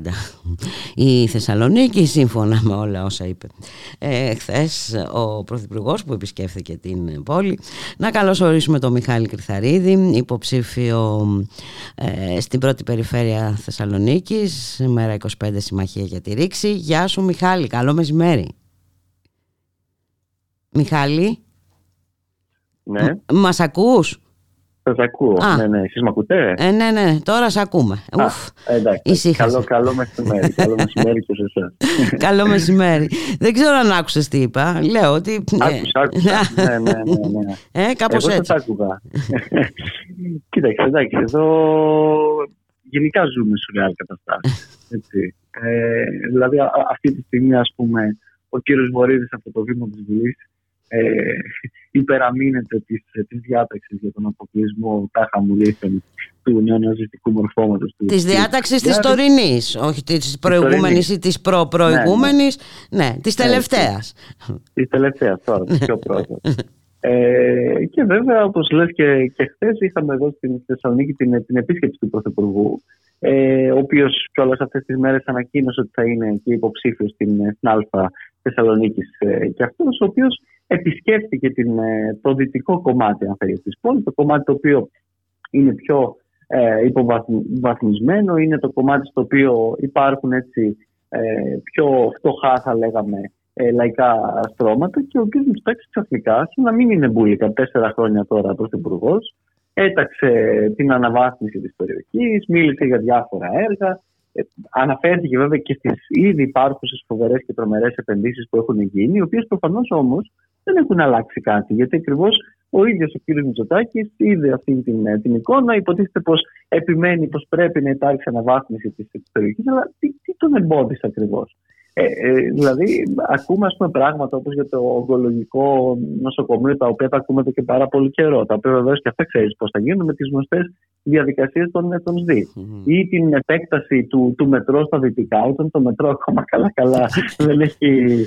Speaker 1: Η Θεσσαλονίκη, σύμφωνα με όλα όσα είπε ε, χθες ο Πρωθυπουργός που επισκέφθηκε την πόλη. Να καλωσορίσουμε τον Μιχάλη Κρυθαρίδη, υποψήφιο ε, στην πρώτη περιφέρεια Θεσσαλονίκης, μέρα 25 Συμμαχία για τη Ρήξη. Γεια σου Μιχάλη, καλό μεσημέρι. Μιχάλη.
Speaker 10: Ναι.
Speaker 1: Μας ακούς;
Speaker 10: Σας ακούω. Α. Ναι, ναι. Εσείς με ακούτε;
Speaker 1: Ε, ναι, ναι. Τώρα σε ακούμε.
Speaker 10: Α, Ουφ, εντάξει. Καλό, καλό μεσημέρι. καλό μεσημέρι και σε εσάς.
Speaker 1: καλό μεσημέρι. Δεν ξέρω αν άκουσες τι είπα. Λέω ότι...
Speaker 10: Άκουσα, άκουσα. ναι, ναι, ναι, ναι.
Speaker 1: Ε, κάπως
Speaker 10: Εγώ
Speaker 1: έτσι.
Speaker 10: Εγώ άκουγα. Κοίταξε, εντάξει. Εδώ γενικά ζούμε σουρεάλ καταστάσεις. Έτσι. Ε, δηλαδή αυτή τη στιγμή, ας πούμε, ο κύριος Βορύδης από το βήμα της Βουλής ε, υπεραμείνεται της, της διάταξης για τον αποκλεισμό τάχα μου λήθεν του νεοναζιστικού μορφώματος του.
Speaker 1: Της διάταξης της τωρινής, όχι της προηγούμενης ή της προ-προηγούμενης, ναι, ναι. ναι της τελευταίας.
Speaker 10: Της τελευταίας τώρα, της πιο πρώτα. Ε, και βέβαια, όπως λες και, και χθες, είχαμε εδώ στην Θεσσαλονίκη την, την επίσκεψη του Πρωθυπουργού, ε, ο οποίος κιόλας αυτές τις μέρες ανακοίνωσε ότι θα είναι και υποψήφιος στην, στην Α Θεσσαλονίκης ε, και αυτός, ο οποίος επισκέφθηκε την, ε, το δυτικό κομμάτι αν θέλει, της πόλης, το κομμάτι το οποίο είναι πιο ε, υποβαθμισμένο, είναι το κομμάτι στο οποίο υπάρχουν έτσι ε, πιο φτωχά θα λέγαμε ε, λαϊκά στρώματα και ο κ. Μητσοτάκης ξαφνικά, σαν να μην είναι μπουλικα, τέσσερα χρόνια τώρα πρωθυπουργό, έταξε την αναβάθμιση της περιοχής, μίλησε για διάφορα έργα, ε, αναφέρθηκε βέβαια και στις ήδη υπάρχουσες φοβερές και τρομερές επενδύσεις που έχουν γίνει, οι οποίες προφανώς όμως δεν έχουν αλλάξει κάτι. Γιατί ακριβώς ο ίδιος ο κ. Μητσοτάκης είδε αυτή την, ε, την εικόνα, υποτίθεται πως επιμένει πως πρέπει να υπάρξει αναβάθμιση της περιοχή, αλλά τι, τι τον εμπόδισε ακριβώς. Ε, ε, δηλαδή, ακούμε ας πούμε, πράγματα όπως για το ογκολογικό νοσοκομείο, τα οποία τα ακούμε εδώ και πάρα πολύ καιρό. Τα οποία βεβαίως και αυτά ξέρεις πώς θα γίνουν με τις γνωστές διαδικασίες των, των ΣΔΙ. Mm-hmm. Ή την επέκταση του, του μετρό στα δυτικά, όταν το μετρό ακόμα καλά-καλά δεν έχει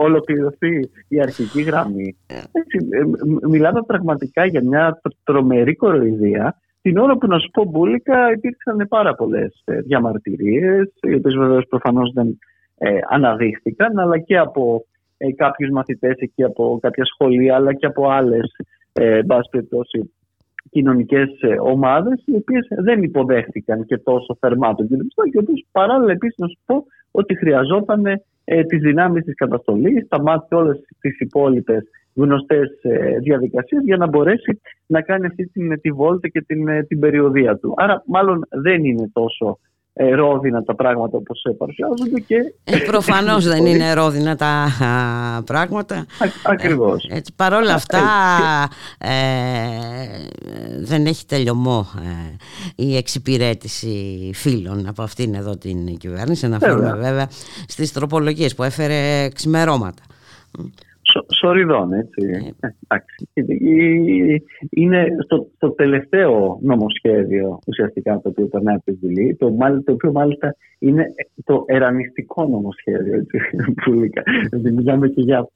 Speaker 10: ολοκληρωθεί η αρχική γραμμή. Έτσι, ε, μιλάμε πραγματικά για μια τρομερή κοροϊδία την ώρα που να σου πω μπουλικα υπήρξαν πάρα πολλές διαμαρτυρίες, οι οποίες βεβαίως προφανώς δεν ε, αναδείχθηκαν, αλλά και από ε, κάποιους μαθητές εκεί από κάποια σχολεία, αλλά και από άλλες, ε, περιπτώσει, κοινωνικές ε, ομάδες, οι οποίες δεν υποδέχτηκαν και τόσο θερμά τον κύριο Μητσοτάκη, ο οποίος παράλληλα επίσης να σου πω ότι χρειαζόταν ε, τις δυνάμεις της καταστολής, σταμάτησε όλες τις υπόλοιπες γνωστές ε, διαδικασίες για να μπορέσει να κάνει αυτή την, τη βόλτα και την, ε, την περιοδία του. Άρα, μάλλον δεν είναι τόσο ε, ρόδινα τα πράγματα όπως παρουσιάζονται και...
Speaker 1: Ε, προφανώς δεν είναι ρόδινα τα α, πράγματα. Α,
Speaker 10: ακριβώς.
Speaker 1: Ε, έτσι, παρόλα αυτά ε, δεν έχει τελειωμό η εξυπηρέτηση φίλων από αυτήν εδώ την κυβέρνηση. Αναφέρουμε βέβαια στις τροπολογίες που έφερε ξημερώματα
Speaker 10: σοριδών, έτσι. Ε. Είναι στο, στο τελευταίο νομοσχέδιο ουσιαστικά το οποίο περνάει από τη Βουλή, το, το οποίο μάλιστα είναι το ερανιστικό νομοσχέδιο, έτσι, Δηλαδή μιλάμε και για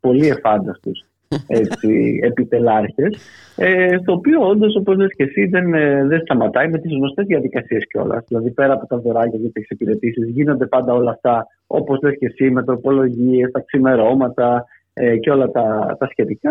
Speaker 10: πολύ εφάνταστους έτσι, επιτελάρχες, ε, στο οποίο όντως, όπως λες και εσύ, δεν, ε, δεν σταματάει με τις γνωστές διαδικασίες κιόλας. Δηλαδή, πέρα από τα δωράκια και τις εξυπηρετήσεις, γίνονται πάντα όλα αυτά, όπως λες και εσύ, με τροπολογίες, τα ξημερώματα, ε, και όλα τα, τα σχετικά.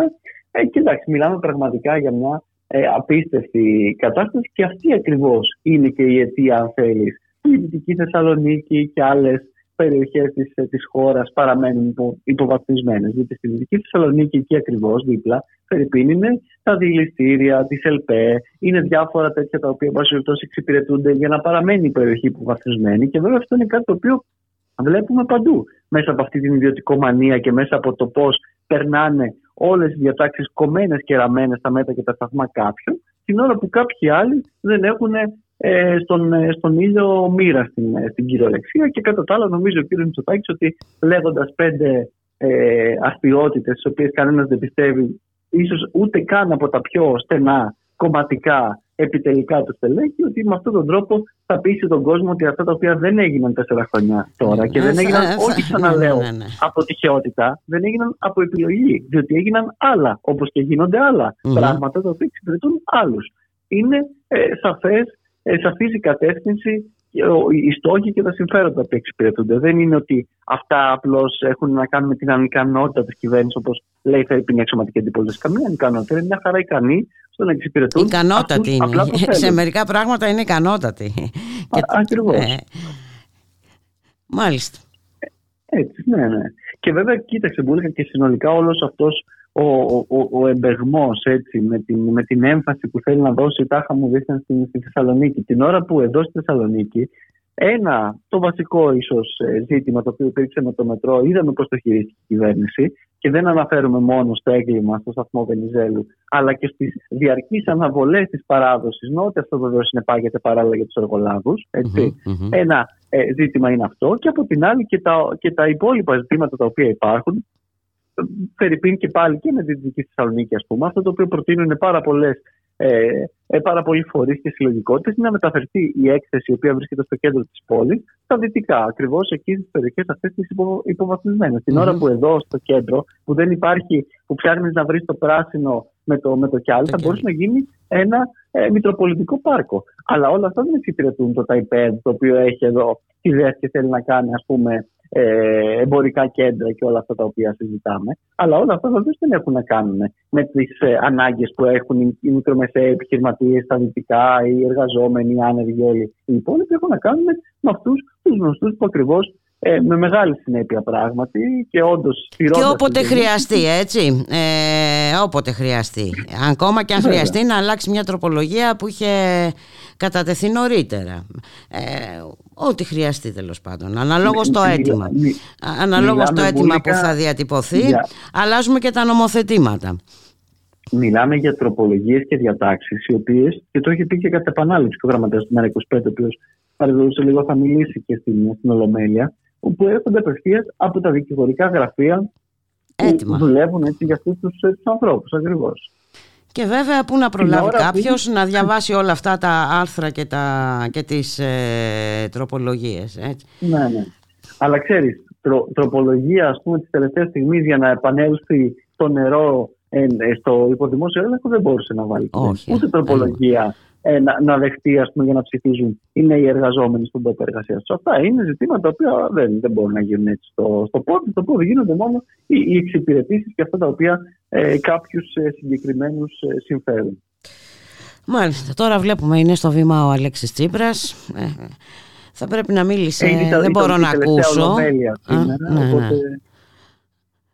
Speaker 10: Ε, κοιτάξτε, μιλάμε πραγματικά για μια ε, απίστευτη κατάσταση και αυτή ακριβώς είναι και η αιτία, αν θέλεις, που η Δυτική Θεσσαλονίκη και άλλες περιοχές της της χώρας παραμένουν υπο, υποβαθμισμένες. Γιατί στη Δυτική Θεσσαλονίκη, εκεί ακριβώς δίπλα, Φερρυπίν είναι τα δηληστήρια τη ΕΛΠΕ, είναι διάφορα τέτοια τα οποία περιπτώσει εξυπηρετούνται για να παραμένει η περιοχή υποβαθμισμένη. Και βέβαια αυτό είναι κάτι το οποίο βλέπουμε παντού. Μέσα από αυτή την ιδιωτικομανία και μέσα από το πώς περνάνε όλες οι διατάξεις κομμένες και ραμμένες στα μέτρα και τα σταθμά κάποιων, την ώρα που κάποιοι άλλοι δεν έχουν ε, στον, ε, στον ήλιο μοίρα στην, ε, στην κυριολεξία. Και κατά τα άλλα, νομίζω ο κ. Μητσοτάκης ότι λέγοντας πέντε ε, αστείωτε, τις οποίες κανένας δεν πιστεύει, ίσως ούτε καν από τα πιο στενά κομματικά επιτελικά το στελέχη ότι με αυτόν τον τρόπο θα πείσει τον κόσμο ότι αυτά τα οποία δεν έγιναν τέσσερα χρόνια τώρα και δεν
Speaker 1: Ε,
Speaker 10: έγιναν,
Speaker 1: θα-
Speaker 10: όχι
Speaker 1: θα-
Speaker 10: ξαναλέω,
Speaker 1: ναι, ναι, ναι.
Speaker 10: από τυχαιότητα, δεν έγιναν από επιλογή. Διότι έγιναν άλλα, όπως και γίνονται άλλα
Speaker 1: Μμμ.
Speaker 10: πράγματα τα οποία εξυπηρετούν άλλους. Είναι ε, σαφές, ε, σαφής η κατεύθυνση, και ο- οι στόχοι και τα συμφέροντα που εξυπηρετούνται. Δεν είναι ότι αυτά απλώς έχουν να κάνουν με την ανικανότητα της κυβέρνησης, όπως λέει Φερρυπίν η αξιωματική αντιπολίτευση. Καμία ανικανότητα. Είναι μια χαρά ικανή στο να εξυπηρετούν.
Speaker 1: Ικανότατη
Speaker 10: αυτούς απλά που
Speaker 1: είναι. Σε
Speaker 10: θέλουν.
Speaker 1: μερικά πράγματα είναι ικανότατη. Και-
Speaker 10: ακριβώς.
Speaker 1: ε, Μάλιστα.
Speaker 10: Έτσι, ναι, ναι. Και βέβαια, κοίταξε, Μπούλικα, και συνολικά όλος αυτός ο, ο, ο, ο εμπεγμός, έτσι, με την, με την έμφαση που θέλει να δώσει η τάχα μου δείχνει στη, στη Θεσσαλονίκη. Την ώρα που εδώ στη Θεσσαλονίκη, ένα, το βασικό ίσως ε, ζήτημα το οποίο υπήρξε με το μετρό, είδαμε πώς το χειρίστηκε η κυβέρνηση και δεν αναφέρουμε μόνο στο έγκλημα στο σταθμό Βενιζέλου, αλλά και στις διαρκείς αναβολές της παράδοσης, ενώ ότι αυτό βεβαίως συνεπάγεται παράλληλα για τους εργολάβους, έτσι.
Speaker 1: Μμμ, μμμ.
Speaker 10: Ένα ε, ζήτημα είναι αυτό και από την άλλη και τα, και τα υπόλοιπα ζητήματα τα οποία υπάρχουν ε, Φερρυπίν και πάλι και με τη Δυτική Θεσσαλονίκη, ας πούμε. Αυτό το οποίο προτείνουν πάρα, πολλές, ε, ε, πάρα πολλοί φορείς και συλλογικότητες είναι να μεταφερθεί η έκθεση, η οποία βρίσκεται στο κέντρο της πόλης, στα δυτικά, ακριβώς εκεί στις περιοχές αυτές τις υπο, υποβαθμισμένες. Την ώρα
Speaker 1: Μμμ.
Speaker 10: που εδώ στο κέντρο, που δεν υπάρχει, που ψάχνεις να βρεις το πράσινο με το, με το κιάλι, θα
Speaker 1: κιάλι.
Speaker 10: μπορούσε να γίνει ένα ε, μητροπολιτικό πάρκο. Αλλά όλα αυτά δεν εξυπηρετούν το ΤΑΙΠΕΔ, το οποίο έχει εδώ ιδέε και θέλει να κάνει, ας πούμε, ε, εμπορικά κέντρα και όλα αυτά τα οποία συζητάμε. Αλλά όλα αυτά βεβαίως δεν έχουν να κάνουν με τις ε, ανάγκες που έχουν οι, οι μικρομεσαίοι επιχειρηματίες, τα δυτικά, οι εργαζόμενοι, οι άνεργοι, όλοι οι υπόλοιποι. Έχουν να κάνουν με αυτούς τους γνωστούς που ακριβώς ε, με μεγάλη συνέπεια πράγματι και όντως
Speaker 1: Και όποτε χρειαστεί, έτσι. Ε, όποτε χρειαστεί. Ακόμα και αν
Speaker 10: Βέβαια.
Speaker 1: χρειαστεί να αλλάξει μια τροπολογία που είχε κατατεθεί νωρίτερα. Ε, ό,τι χρειαστεί τέλος πάντων. Αναλόγως το
Speaker 10: Μι-
Speaker 1: αίτημα.
Speaker 10: μι-
Speaker 1: Αναλόγως το
Speaker 10: μιλάμε,
Speaker 1: αίτημα που
Speaker 10: Μπουλίκα,
Speaker 1: θα διατυπωθεί,
Speaker 10: για-
Speaker 1: αλλάζουμε και τα νομοθετήματα.
Speaker 10: Μιλάμε για τροπολογίες και διατάξεις, οι οποίες, και το έχει πει και κατά επανάληψη και ο γραμματέας του ΜΕΡΑ25, ο οποίος παρεδούσε λίγο, θα μιλήσει και στην, στην Ολομέλεια, όπου έρχονται απευθείας από τα δικηγορικά γραφεία που
Speaker 1: Έτοιμα.
Speaker 10: δουλεύουν έτσι για αυτούς τους ανθρώπους ακριβώς.
Speaker 1: Και βέβαια πού να προλάβει
Speaker 10: ώρα που-
Speaker 1: κάποιος να διαβάσει όλα αυτά τα άρθρα και, τα, και τις ε, τροπολογίες. Έτσι.
Speaker 10: Ναι, ναι. Αλλά ξέρεις, τροπολογία ας πούμε της τελευταίας στιγμής για να επανέλθει το νερό ε, ε, στο υποδημόσιο έλεγχο δεν μπορούσε να βάλει.
Speaker 1: Όχι,
Speaker 10: Ούτε τροπολογία ε, να, να δεχτεί ας πούμε, για να ψηφίζουν οι νέοι εργαζόμενοι στον τόπο εργασίας τους. Αυτά είναι ζητήματα τα οποία δεν, δεν μπορούν να γίνουν έτσι στο, στο πόδι. Στο πόδι γίνονται μόνο οι, οι εξυπηρετήσεις και αυτά τα οποία ε, κάποιους ε, συγκεκριμένους ε, συμφέρουν.
Speaker 1: Μάλιστα, τώρα βλέπουμε είναι στο βήμα ο Αλέξης Τσίπρας. Ε, θα πρέπει να μίλησε,
Speaker 10: Ε, ήταν-
Speaker 1: δεν
Speaker 10: ήταν
Speaker 1: μπορώ
Speaker 10: η
Speaker 1: να
Speaker 10: τελευταία
Speaker 1: ακούσω.
Speaker 10: Ολομέλεια
Speaker 1: Α,
Speaker 10: σήμερα,
Speaker 1: ναι, ναι.
Speaker 10: οπότε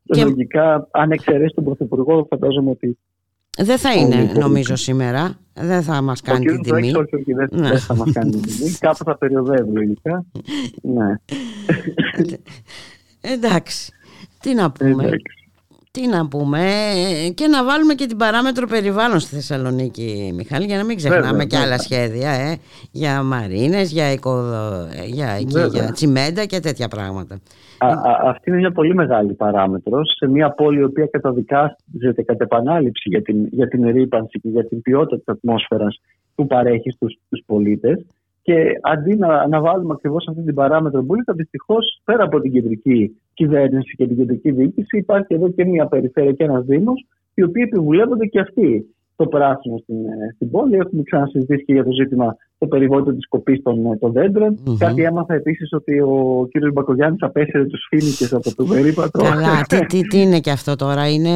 Speaker 1: Και-
Speaker 10: λογικά αν εξαιρέσει τον Πρωθυπουργό φαντάζομαι ότι
Speaker 1: Δεν θα
Speaker 10: Ο
Speaker 1: είναι
Speaker 10: Νίκο
Speaker 1: νομίζω
Speaker 10: Νίκο.
Speaker 1: σήμερα. Δεν θα μας
Speaker 10: ο
Speaker 1: κάνει την
Speaker 10: κύριος Δράκης
Speaker 1: τιμή.
Speaker 10: όχι, όχι, δεν,
Speaker 1: Ναι.
Speaker 10: δεν θα μας κάνει την τιμή. Κάπου θα περιοδεύει λογικά. ναι,
Speaker 1: Εντάξει, τι να πούμε.
Speaker 10: εντάξει.
Speaker 1: Τι να πούμε ε, και να βάλουμε και την παράμετρο περιβάλλον στη Θεσσαλονίκη Μιχάλη για να μην ξεχνάμε
Speaker 10: Βέβαια,
Speaker 1: και άλλα
Speaker 10: βέβαια.
Speaker 1: σχέδια ε, για μαρίνες, για, οικοδο... ε, για, εκεί,
Speaker 10: Βέβαια.
Speaker 1: για τσιμέντα και τέτοια πράγματα.
Speaker 10: Α, α, αυτή είναι μια πολύ μεγάλη παράμετρος σε μια πόλη η οποία καταδικάζεται κατ' επανάληψη για την, για την ρήπανση και για την ποιότητα της ατμόσφαιρας που παρέχει στους, στους πολίτες. Και αντί να, να βάλουμε ακριβώς αυτή την παράμετρο μπουλίκα, δυστυχώς πέρα από την κεντρική κυβέρνηση και την κεντρική διοίκηση, υπάρχει εδώ και μια περιφέρεια και ένας Δήμος, οι οποίοι επιβουλεύονται και αυτοί το πράσινο στην, ε, στην πόλη. Έχουμε ξανασυζητήσει και για το ζήτημα το περιβόητο της κοπής των, ε, των δέντρων.
Speaker 1: Μμμ.
Speaker 10: Κάτι έμαθα επίσης ότι ο κ. Μπακογιάννης απέσυρε τους φοίνικε από το περίπατο.
Speaker 1: Καλά, τι, τι, τι είναι και αυτό τώρα, είναι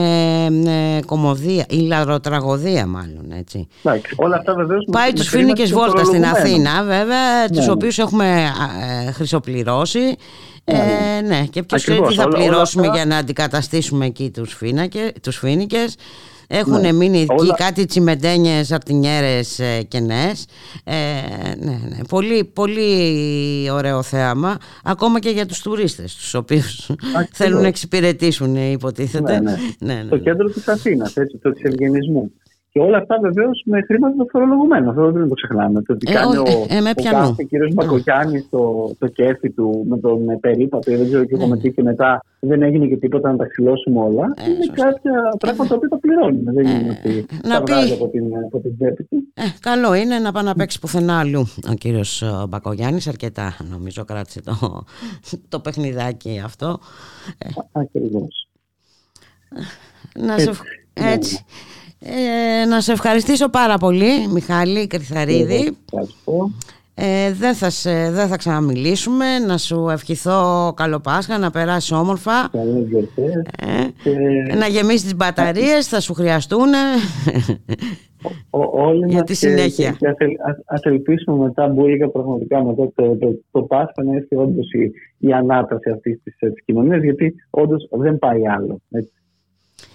Speaker 1: ε, κομμωδία ή λαροτραγωδία μάλλον έτσι.
Speaker 10: Εντάξει, όλα αυτά βεβαίως.
Speaker 1: Πάει τους φοίνικες βόλτα στην Αθήνα βέβαια, τους
Speaker 10: ναι.
Speaker 1: οποίους έχουμε α, ε, χρυσοπληρώσει ε, ναι, και ποιος ξέρει
Speaker 10: Ακριβώς,
Speaker 1: τι θα
Speaker 10: όλα- όλα
Speaker 1: πληρώσουμε
Speaker 10: αυτά-
Speaker 1: για να αντικαταστήσουμε εκεί τους, φίνακε, τους φοίνικες έχουν
Speaker 10: Ναι,
Speaker 1: μείνει εκεί
Speaker 10: όλα-
Speaker 1: κάτι τσιμεντένιες αρτινιέρες ε, κενές ε, ναι, ναι. Πολύ, πολύ ωραίο θέαμα ακόμα και για τους τουρίστες τους οποίους θέλουν να εξυπηρετήσουν ε, υποτίθεται
Speaker 10: Ναι, ναι.
Speaker 1: ναι, ναι,
Speaker 10: στο
Speaker 1: ναι.
Speaker 10: κέντρο της Αθήνας, έτσι, του εξευγενισμού. Και όλα αυτά βεβαίως με χρήματα των φορολογουμένων. Αυτό δεν το ξεχνάμε. Το ότι
Speaker 1: Ε,
Speaker 10: κάνει
Speaker 1: ο-
Speaker 10: ο,
Speaker 1: ε, ε, με
Speaker 10: ο
Speaker 1: πιανού.
Speaker 10: κάθε κύριος Μπακογιάννης το, το κέφι του με τον ε, περίπατο, ή δεν ξέρω και
Speaker 1: Ναι.
Speaker 10: εγώ με τι και μετά δεν έγινε και τίποτα να τα ξυλώσουμε όλα.
Speaker 1: Ε,
Speaker 10: είναι
Speaker 1: σωστά.
Speaker 10: κάποια πράγματα τα οποία τα πληρώνουμε. Δεν είναι ότι
Speaker 1: να
Speaker 10: τα
Speaker 1: πει-
Speaker 10: βγάζει από την, από την τσέπη του.
Speaker 1: Ε, καλό είναι να πάει να παίξει πουθενά αλλού ο κύριος ε, Μπακογιάννης αρκετά νομίζω κράτησε το, το παιχνιδάκι αυτό
Speaker 10: Ακριβώς.
Speaker 1: να σε,
Speaker 10: Έτσι.
Speaker 1: Ευχ- έτσι. Ε, να σε ευχαριστήσω πάρα πολύ Μιχάλη Κρυθαρίδη
Speaker 10: Ευχαριστώ.
Speaker 1: ε, δεν, θα σε, δεν θα ξαναμιλήσουμε να σου ευχηθώ καλό Πάσχα να περάσει όμορφα
Speaker 10: Καλέ γιορτέ.
Speaker 1: ε, να γεμίσεις τις μπαταρίες θα σου χρειαστούν
Speaker 10: Όλοι
Speaker 1: Για
Speaker 10: μας
Speaker 1: τη
Speaker 10: και-
Speaker 1: συνέχεια.
Speaker 10: Και, και ας, ελ- ας- ας ελπίσουμε μετά μπουλικα πραγματικά μετά το, το, το Πάσχα να έρθει όντως η, η ανάταση αυτής της κοινωνίας, γιατί όντως δεν πάει άλλο. Έτσι.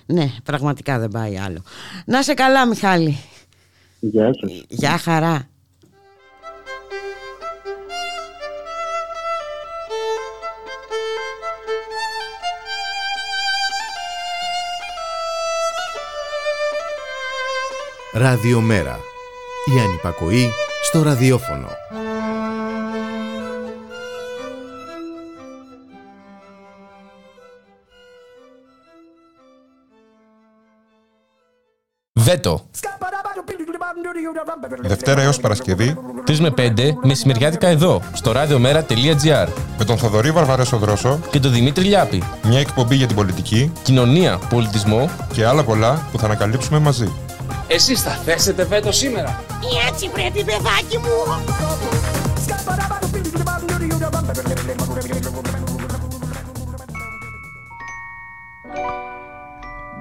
Speaker 1: Ναι πραγματικά δεν πάει άλλο να σε καλά Μιχάλη
Speaker 10: Γεια σας.
Speaker 1: Γεια χαρά
Speaker 5: Ραδιομέρα. Η ανυπακοή στο ραδιόφωνο.
Speaker 11: Βέτο.
Speaker 12: Δευτέρα έως Παρασκευή
Speaker 11: 3 με 5 μεσημεριάτικα εδώ, στο radiomera.gr.
Speaker 12: με τον Θοδωρή Βαρβαρέσο Δρόσο,
Speaker 11: Και τον Δημήτρη Λιάπη.
Speaker 12: μια εκπομπή για την πολιτική
Speaker 11: Κοινωνία, πολιτισμό.
Speaker 12: και άλλα πολλά που θα ανακαλύψουμε μαζί.
Speaker 13: Εσείς θα θέσετε βέτο σήμερα.
Speaker 14: Έτσι πρέπει παιδάκι μου.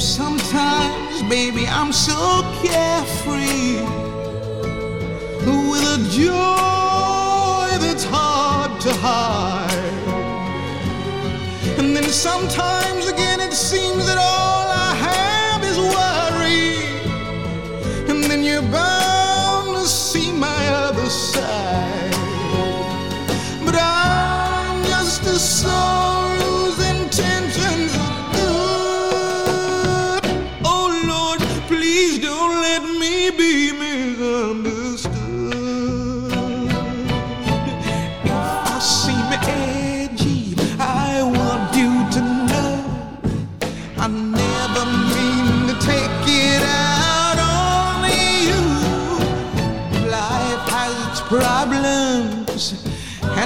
Speaker 15: Sometimes, baby, I'm so carefree with a joy that's hard to hide. And then sometimes again it seems that all I have is worry. And then you're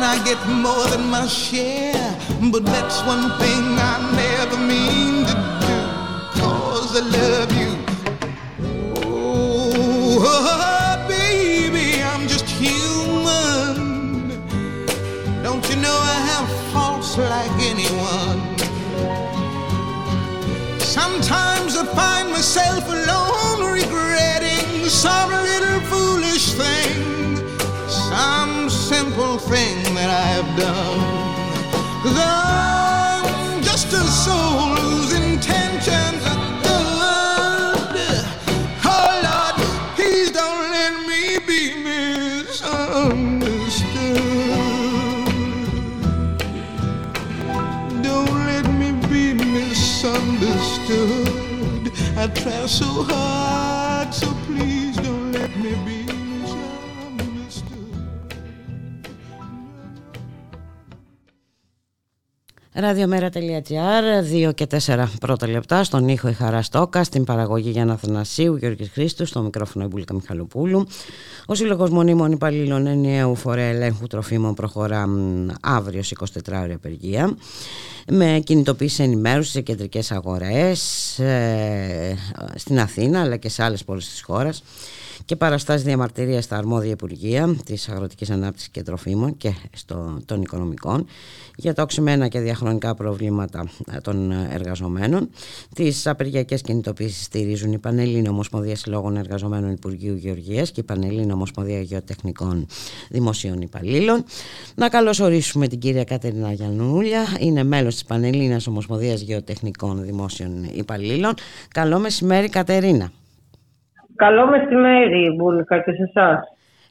Speaker 15: and I get more than my share. But that's one thing I never mean to do, cause I love try so hard.
Speaker 1: Ραδιομέρα.gr, 2 και 4 πρώτα λεπτά, στον ήχο η Χαρά Στόκα, στην παραγωγή Γιάννα Θανασίου, Γιώργης Χρήστου, στο μικρόφωνο η Μπουλίκα Μιχαλοπούλου. Ο Σύλλογος Μονίμων Υπαλλήλων Ενιαίου Φορέα Ελέγχου Τροφίμων προχωρά μ, αύριο σε 24 ώρια απεργία με κινητοποίηση ενημέρωσης σε κεντρικές αγορές ε, στην Αθήνα αλλά και σε άλλες πόλεις της χώρας και παραστάσει διαμαρτυρία στα αρμόδια Υπουργεία της Αγροτικής Ανάπτυξης και Τροφίμων και στο, των Οικονομικών για τα οξυμένα και διαχρονικά προβλήματα των εργαζομένων. Τις απεργιακές κινητοποίησεις στηρίζουν η Πανελλήνια Ομοσπονδία Συλλόγων Εργαζομένων Υπουργείου Γεωργίας και η Πανελλήνια Ομοσπονδία Γεωτεχνικών Δημοσίων Υπαλλήλων. Να καλωσορίσουμε την κυρία Κατερίνα Γιαννούλια, είναι μέλος της Πανελλήνιας Ομοσπονδίας Γεωτεχνικών Δημόσιων Υπαλλήλων. Καλό μεσημέρι Κατερίνα.
Speaker 16: Καλό μεσημέρι Μπούλικα και σε εσάς.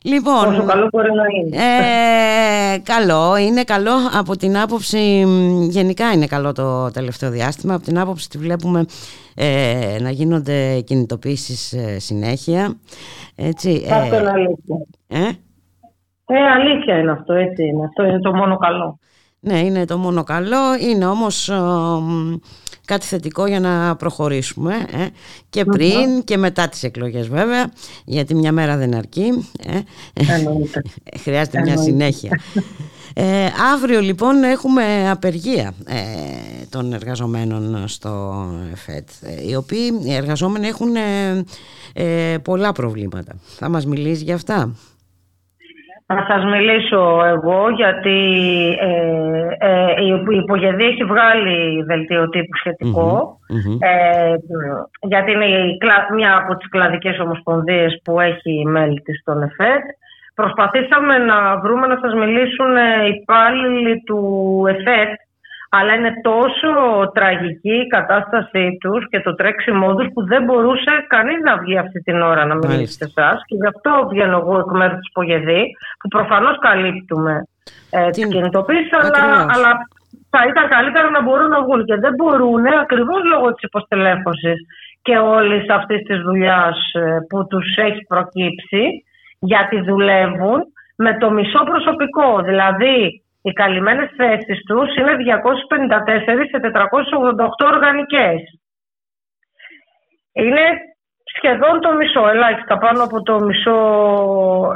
Speaker 1: Λοιπόν,
Speaker 16: Όσο καλό μπορεί να είναι.
Speaker 1: Ε, καλό, είναι καλό από την άποψη, γενικά είναι καλό το τελευταίο διάστημα, από την άποψη ότι βλέπουμε ε, να γίνονται κινητοποίησεις ε, συνέχεια. Έτσι,
Speaker 16: Αυτό είναι αλήθεια.
Speaker 1: Ε;
Speaker 16: Ε, αλήθεια είναι αυτό, έτσι είναι. Αυτό είναι το μόνο καλό.
Speaker 1: Ναι, είναι το μόνο καλό. Είναι όμως κάτι θετικό για να προχωρήσουμε ε, και πριν και μετά τις εκλογές βέβαια γιατί μια μέρα δεν αρκεί ε, χρειάζεται μια συνέχεια. Ε, αύριο λοιπόν έχουμε απεργία ε, των εργαζομένων στο ΕΦΕΤ οι οποίοι οι εργαζόμενοι έχουν ε, πολλά προβλήματα. Θα μας μιλήσεις για αυτά;
Speaker 16: Θα σας μιλήσω εγώ γιατί ε, ε, η υπογεδή έχει βγάλει δελτίο τύπου σχετικο Ε, γιατί είναι η, μια από τις κλαδικές ομοσπονδίες που έχει μέλη της στον ΕΦΕΤ. Προσπαθήσαμε να βρούμε να σας μιλήσουν υπάλληλοι του ΕΦΕΤ αλλά είναι τόσο τραγική η κατάστασή τους και το τρέξιμό τους που δεν μπορούσε κανείς να βγει αυτή την ώρα να μιλήσει σε εσάς. και γι' αυτό βγαίνω εγώ εκ μέρους της Πογεδή που προφανώς καλύπτουμε ε, τις κινητοποίησεις αλλά, αλλά θα ήταν καλύτερα να μπορούν να βγουν και δεν μπορούν ακριβώς λόγω της υποστελέχωσης και όλης αυτής της δουλειάς ε, που τους έχει προκύψει γιατί δουλεύουν με το μισό προσωπικό. Δηλαδή οι καλυμμένες θέσεις τους είναι 254 σε 488 οργανικές. Είναι σχεδόν το μισό, ελάχιστα πάνω από το μισό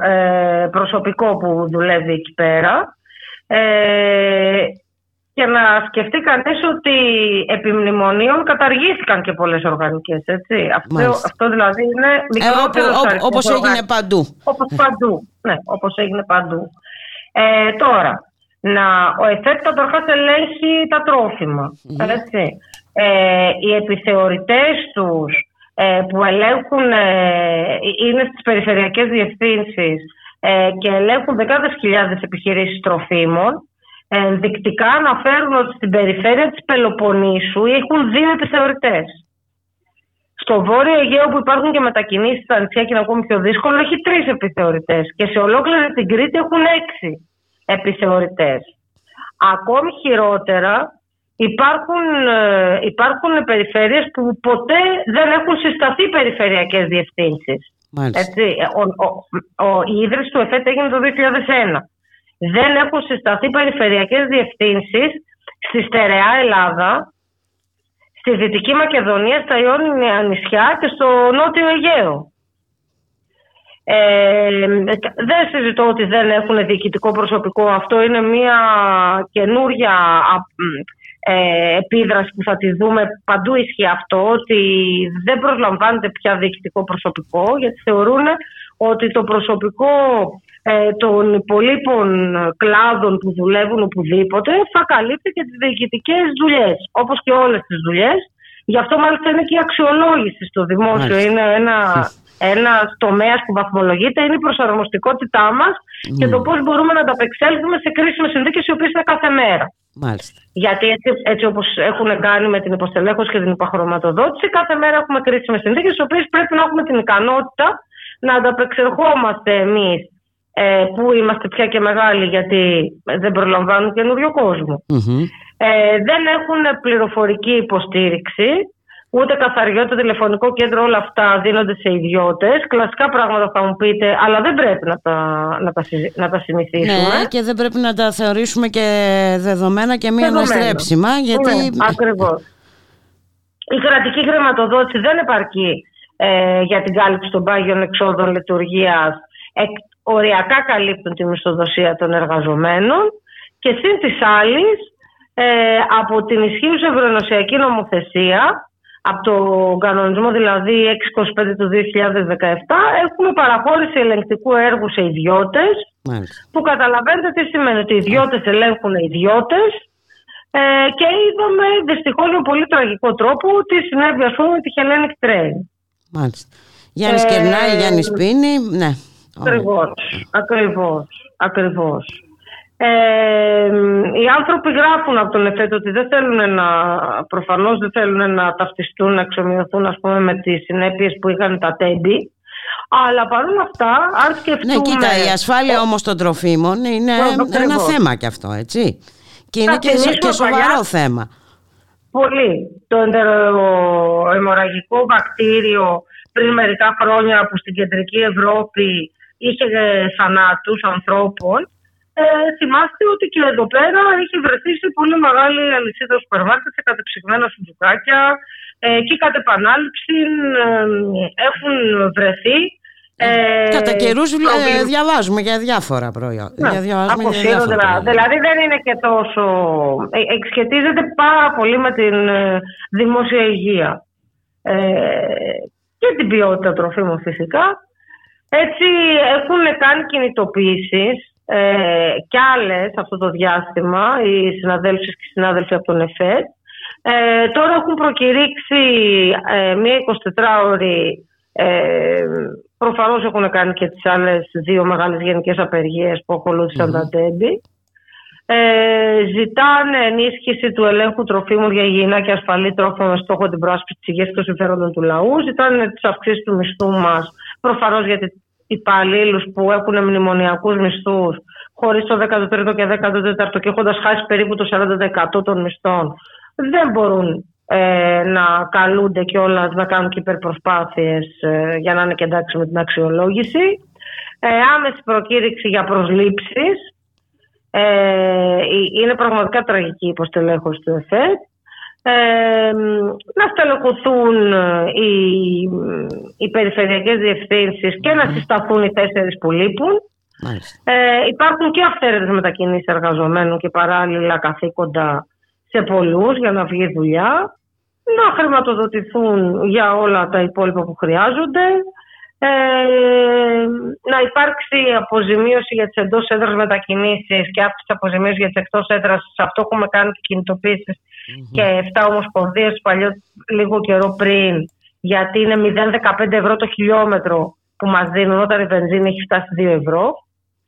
Speaker 16: ε, προσωπικό που δουλεύει εκεί πέρα. Ε, και να σκεφτεί κανείς ότι επί μνημονίων καταργήθηκαν και πολλές οργανικές, έτσι. Αυτό, αυτό δηλαδή είναι μικρότερος
Speaker 1: ε, Όπως έγινε παντού.
Speaker 16: Όπως παντού, ναι, όπως έγινε παντού. Ε, τώρα, να, ο ΕΦΕΤ καταρχάς ελέγχει τα τροφιμα Έτσι. Ε, οι επιθεωρητές τους ε, που ελέγχουν, ε, είναι στις περιφερειακές διευθύνσεις ε, και ελέγχουν δεκάδες χιλιάδες επιχειρήσεις τροφίμων, ενδεικτικά αναφέρουν ότι στην περιφέρεια της Πελοποννήσου έχουν δύο επιθεωρητές. Στο Βόρειο Αιγαίο που υπάρχουν και μετακινήσεις στα νησιά και είναι ακόμη πιο δύσκολο, έχει τρεις επιθεωρητές και σε ολόκληρη την Κρήτη έχουν έξι επιθεωρητές. Ακόμη χειρότερα υπάρχουν, ε, υπάρχουν περιφέρειες που ποτέ δεν έχουν συσταθεί περιφερειακές διευθύνσεις. Έτσι, ο, ο, ο, η ίδρυση του ΕΦΕΤ έγινε το 2001. Δεν έχουν συσταθεί περιφερειακές διευθύνσεις στη στερεά Ελλάδα, στη Δυτική Μακεδονία, στα Ιόνια νησιά και στο Νότιο Αιγαίο. Ε, δεν συζητώ ότι δεν έχουν διοικητικό προσωπικό. Αυτό είναι μια καινούρια ε, επίδραση που θα τη δούμε. Παντού ισχύει αυτό, ότι δεν προσλαμβάνεται πια διοικητικό προσωπικό, γιατί θεωρούν ότι το προσωπικό ε, των υπολείπων κλάδων που δουλεύουν οπουδήποτε θα καλύπτει και τις διοικητικές δουλειές, όπως και όλες τις δουλειές. Γι' αυτό μάλιστα είναι και η αξιολόγηση στο δημόσιο. Είναι ένα ένα τομέας που βαθμολογείται είναι η προσαρμοστικότητά μας και το πώς μπορούμε να ανταπεξέλθουμε σε κρίσιμες συνθήκες οι οποίες είναι κάθε μέρα.
Speaker 1: Μάλιστα.
Speaker 16: Γιατί έτσι, έτσι όπως έχουν κάνει με την υποστελέχωση και την υπαχρηματοδότηση, κάθε μέρα έχουμε κρίσιμες συνθήκες, οι οποίες πρέπει να έχουμε την ικανότητα να ανταπεξερχόμαστε εμείς ε, που είμαστε πια και μεγάλοι, γιατί δεν προλαμβάνουν καινούριο Ε, δεν έχουν πληροφορική υποστήριξη ούτε καθαριότητα, τηλεφωνικό κέντρο, όλα αυτά δίνονται σε ιδιώτες. Κλασικά πράγματα θα μου πείτε, αλλά δεν πρέπει να τα, να τα, να τα συνηθίσουμε.
Speaker 1: Ναι, και δεν πρέπει να τα θεωρήσουμε και δεδομένα και μη αναστρέψιμα. Γιατί...
Speaker 16: Ναι, Ακριβώς. Η κρατική χρηματοδότηση δεν επαρκεί ε, για την κάλυψη των πάγιων εξόδων λειτουργίας. Ε, οριακά καλύπτουν τη μισθοδοσία των εργαζομένων και συν της άλλης, ε, από την ισχύουσα ευρωενωσιακή νομοθεσία από τον κανονισμό δηλαδή 625 του 2017 έχουμε παραχώρηση ελεγκτικού έργου σε ιδιώτες που καταλαβαίνετε τι σημαίνει ότι οι ιδιώτες ελέγχουν ιδιώτες ε, και είδαμε δυστυχώς με πολύ τραγικό τρόπο τι συνέβη ας πούμε με τη Hellenic Train.
Speaker 1: Μάλιστα. Γιάννης ε, Κερνάη, Γιάννης Πίνη, ναι.
Speaker 16: Ακριβώς, ακριβώς, ακριβώς. Ε, οι άνθρωποι γράφουν από τον ΕΦΕΤ ότι δεν θέλουν να, προφανώς δεν θέλουν να ταυτιστούν, να εξομοιωθούν ας πούμε, με τις συνέπειες που είχαν τα τέμπη. Αλλά παρόλα αυτά, αν σκεφτούμε...
Speaker 1: Ναι, κοίτα, η ασφάλεια όμως των τροφίμων είναι ένα θέμα κι αυτό, έτσι. Και είναι και, και σοβαρό θέμα.
Speaker 16: Πολύ. Το εντεροαιμορραγικό βακτήριο πριν μερικά χρόνια που στην κεντρική Ευρώπη είχε θανάτους ανθρώπων ε, θυμάστε ότι και εδώ πέρα έχει βρεθεί σε πολύ μεγάλη αλυσίδα σούπερ μάρκετ, σε κατεψυγμένα σουτζουκάκια ε, και κατ' επανάληψη ε, έχουν βρεθεί.
Speaker 1: Ε, Κατά καιρούς ε, διαβάζουμε για διάφορα προϊόντα.
Speaker 16: Ναι, για διάφορα δηλαδή δεν είναι και τόσο. Ε, εξχετίζεται πάρα πολύ με την δημόσια υγεία. και την ποιότητα τροφίμων φυσικά. Έτσι έχουν κάνει κινητοποιήσεις ε, κι άλλες αυτό το διάστημα, οι συναδέλφοι και οι συνάδελφοι από τον ΕΦΕΤ. Ε, τώρα έχουν προκηρύξει ε, μία 24ωρη, ε, προφανώς έχουν κάνει και τις άλλες δύο μεγάλες γενικές απεργίες που ακολούθησαν τα τέμπη. Ε, ζητάνε ενίσχυση του ελέγχου τροφίμων για υγιεινά και ασφαλή τρόφιμα με στόχο την προάσπιση της υγείας και των συμφέροντων του λαού. Ζητάνε τις αυξήσεις του μισθού μας, προφανώς γιατί υπαλλήλους που έχουν μνημονιακούς μισθούς χωρίς το 13ο και 14ο και έχοντας χάσει περίπου το 40% των μισθών, δεν μπορούν ε, να καλούνται κιόλας να κάνουν και υπερπροσπάθειες ε, για να είναι και εντάξει με την αξιολόγηση. Ε, άμεση προκήρυξη για προσλήψεις. Ε, είναι πραγματικά τραγική υποστελέχωση του ΕΦΕΤ ε, να στελεχωθούν ε, οι, οι περιφερειακές διευθύνσεις και να συσταθούν οι τέσσερις που λείπουν. Ε, υπάρχουν και αυθαίρετες μετακινήσεις εργαζομένων και παράλληλα καθήκοντα σε πολλούς για να βγει δουλειά. Να χρηματοδοτηθούν για όλα τα υπόλοιπα που χρειάζονται. Ε, να υπάρξει αποζημίωση για τις εντός έδρας μετακινήσεις και αύξηση αποζημίωσης για τις εκτός έδρας. Σε αυτό έχουμε κάνει και κινητοποίησεις και 7 ομοσπονδίες παλιό λίγο καιρό πριν γιατί είναι 0,15 ευρώ το χιλιόμετρο που μας δίνουν όταν η βενζίνη έχει φτάσει 2 ευρώ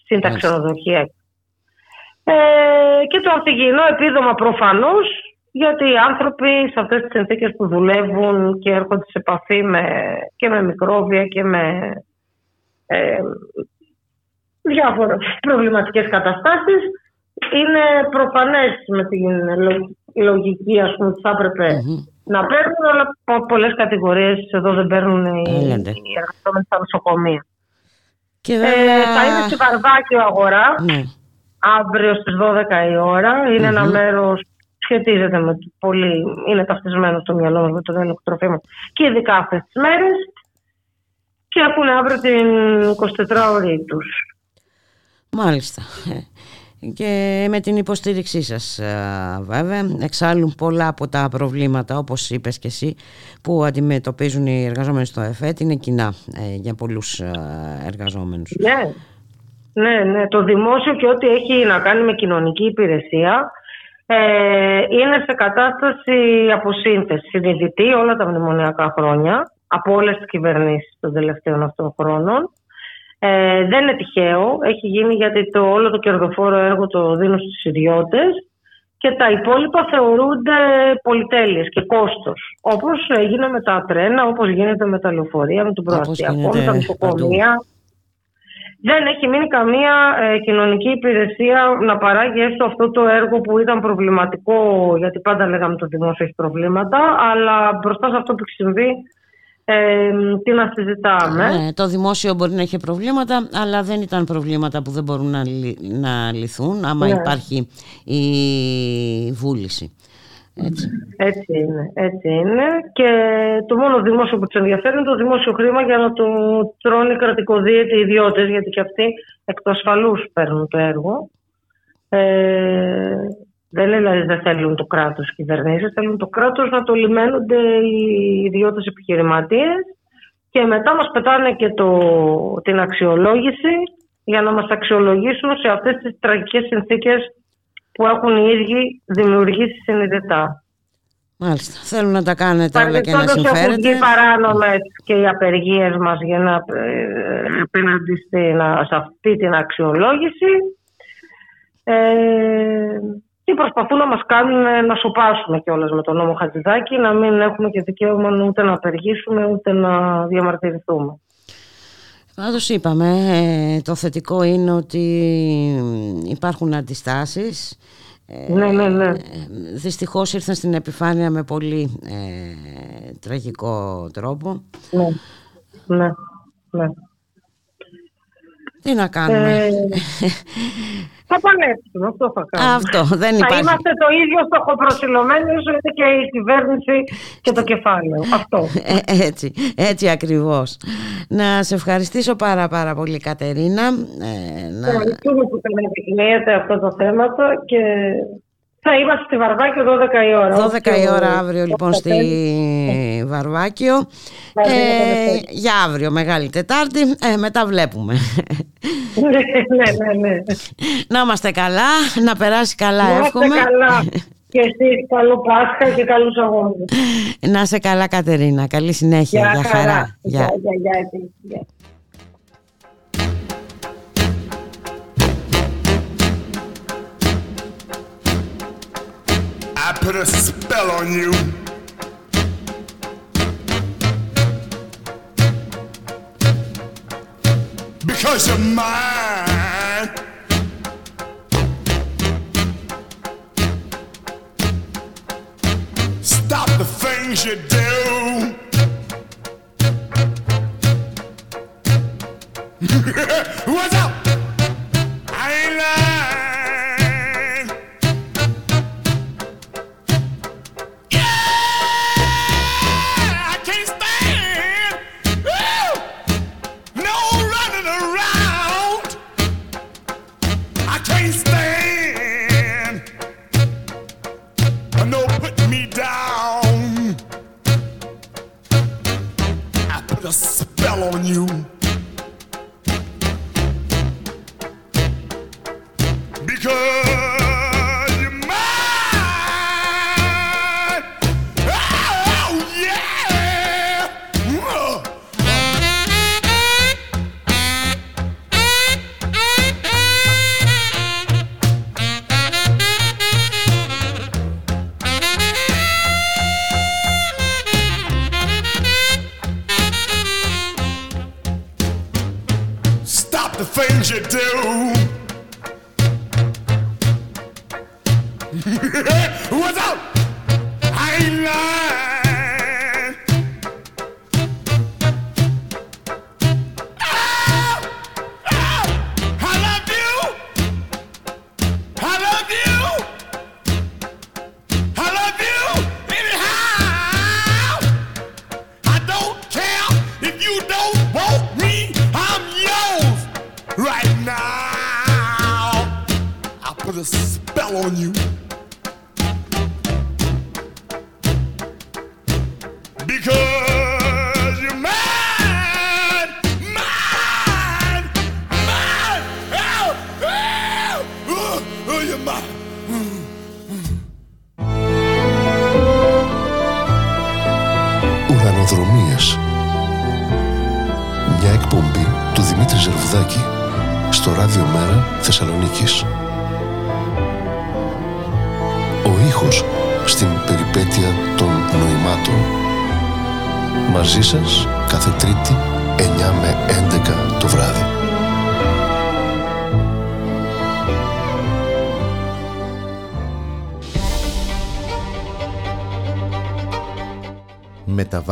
Speaker 16: στην τα ξενοδοχεία. Ε, και το ανθυγιεινό επίδομα προφανώς γιατί οι άνθρωποι σε αυτές τις συνθήκες που δουλεύουν και έρχονται σε επαφή με, και με μικρόβια και με ε, διάφορες προβληματικές καταστάσεις είναι προφανές με την λογική ας πούμε, ότι θα επρεπε να παίρνουν, αλλά πολλές κατηγορίες εδώ δεν παίρνουν οι, οι εργαζόμενοι στα νοσοκομεία.
Speaker 1: Και βέβαια...
Speaker 16: ε, θα είναι στη Βαρβάκιο αγοράς
Speaker 1: ναι.
Speaker 16: αύριο στις 12 η ώρα. ειναι ένα μέρος σχετίζεται με πολύ, είναι ταυτισμένο στο μυαλό μας με το έλεγχο τροφίμων και ειδικά αυτές τις μέρες και έχουν αύριο την 24 ώρη τους.
Speaker 1: Μάλιστα και με την υποστήριξή σας βέβαια εξάλλου πολλά από τα προβλήματα όπως είπες και εσύ που αντιμετωπίζουν οι εργαζόμενοι στο ΕΦΕΤ είναι κοινά ε, για πολλούς εργαζόμενους.
Speaker 16: Ναι. ναι, ναι, το δημόσιο και ό,τι έχει να κάνει με κοινωνική υπηρεσία ε, είναι σε κατάσταση αποσύνθεσης συνειδητή όλα τα μνημονιακά χρόνια από όλες τις κυβερνήσεις των τελευταίων αυτών χρόνων ε, δεν είναι τυχαίο. Έχει γίνει γιατί το, όλο το κερδοφόρο έργο το δίνουν στους ιδιώτες και τα υπόλοιπα θεωρούνται πολυτέλειες και κόστος. Όπως έγινε με τα τρένα, όπως γίνεται με τα λεωφορεία, με τον προαστιακό, με τα νοσοκομεία. Δεν έχει μείνει καμία ε, κοινωνική υπηρεσία να παράγει έστω αυτό το έργο που ήταν προβληματικό, γιατί πάντα λέγαμε το δημόσιο έχει προβλήματα, αλλά μπροστά σε αυτό που έχει συμβεί ε, τι να συζητάμε.
Speaker 1: Ναι, το δημόσιο μπορεί να έχει προβλήματα, αλλά δεν ήταν προβλήματα που δεν μπορούν να, να λυθούν άμα ναι. υπάρχει η βούληση. Έτσι.
Speaker 16: έτσι είναι, έτσι είναι. Και το μόνο δημόσιο που τους ενδιαφέρει είναι το δημόσιο χρήμα για να το τρώνε κρατικοδίαιτοι οι ιδιώτες, γιατί και αυτοί εκ του ασφαλούς παίρνουν το έργο. Ε, Δεν είναι δηλαδή δεν θέλουν το κράτος οι κυβερνήσεις, θέλουν το κράτος να το λιμένονται οι ιδιώτες επιχειρηματίες και μετά μας πετάνε και το, την αξιολόγηση για να μας αξιολογήσουν σε αυτές τις τραγικές συνθήκες που έχουν οι ίδιοι δημιουργήσει συνειδητά.
Speaker 1: Μάλιστα. Θέλουν να τα κάνετε όλα και να
Speaker 16: Παρεμπιπτόντως έχουν
Speaker 1: συμφέρετε.
Speaker 16: βγει παράνομες και οι απεργίες μας για να ε, απέναντι στην- σε αυτή την αξιολόγηση ε, και προσπαθούν να μας κάνουν ε, να σοπάσουμε κιόλας με τον νόμο Χατζηδάκη να μην έχουμε και δικαίωμα ούτε να απεργήσουμε ούτε να διαμαρτυρηθούμε.
Speaker 1: Πάντως είπαμε, ε, το θετικό είναι ότι υπάρχουν αντιστάσεις. Ε,
Speaker 16: Ναι, ναι, ναι.
Speaker 1: ε, Δυστυχώς ήρθαν στην επιφάνεια με πολύ ε, τραγικό τρόπο.
Speaker 16: Ναι, ναι, ναι.
Speaker 1: Τι να κάνουμε.
Speaker 16: Ε, θα πανέψουμε, αυτό θα κάνουμε.
Speaker 1: Αυτό, δεν
Speaker 16: Θα
Speaker 1: υπάρχει.
Speaker 16: είμαστε το ίδιο στοχοπροσιλωμένοι όσο είναι και η κυβέρνηση και το κεφάλαιο. Αυτό.
Speaker 1: Ε, έτσι, έτσι ακριβώς. Να σε ευχαριστήσω πάρα πάρα πολύ Κατερίνα. Ε, να...
Speaker 16: Ευχαριστούμε που τα επικοινωνείτε αυτά τα θέματα και θα είμαστε στη Βαρβάκιο 12 η ώρα.
Speaker 1: 12 η ώρα αύριο λοιπόν στη Βαρβάκιο.
Speaker 16: Βαρβάκιο,
Speaker 1: ε,
Speaker 16: το
Speaker 1: για αύριο Μεγάλη Τετάρτη. Ε, μετά βλέπουμε.
Speaker 16: Ναι, ναι, ναι, ναι.
Speaker 1: να είμαστε καλά να περάσει καλά
Speaker 16: Να είστε
Speaker 1: εύχομαι.
Speaker 16: καλά. Και εσείς καλό Πάσχα και καλούς αγώνες.
Speaker 1: να είσαι καλά Κατερίνα. Καλή συνέχεια. Για χαρά.
Speaker 16: Γεια,
Speaker 1: Γεια.
Speaker 16: γεια, γεια,
Speaker 17: put a spell on you. Because you're mine. Stop the things you do. What's up? Stand no put me down. I put a spell on you.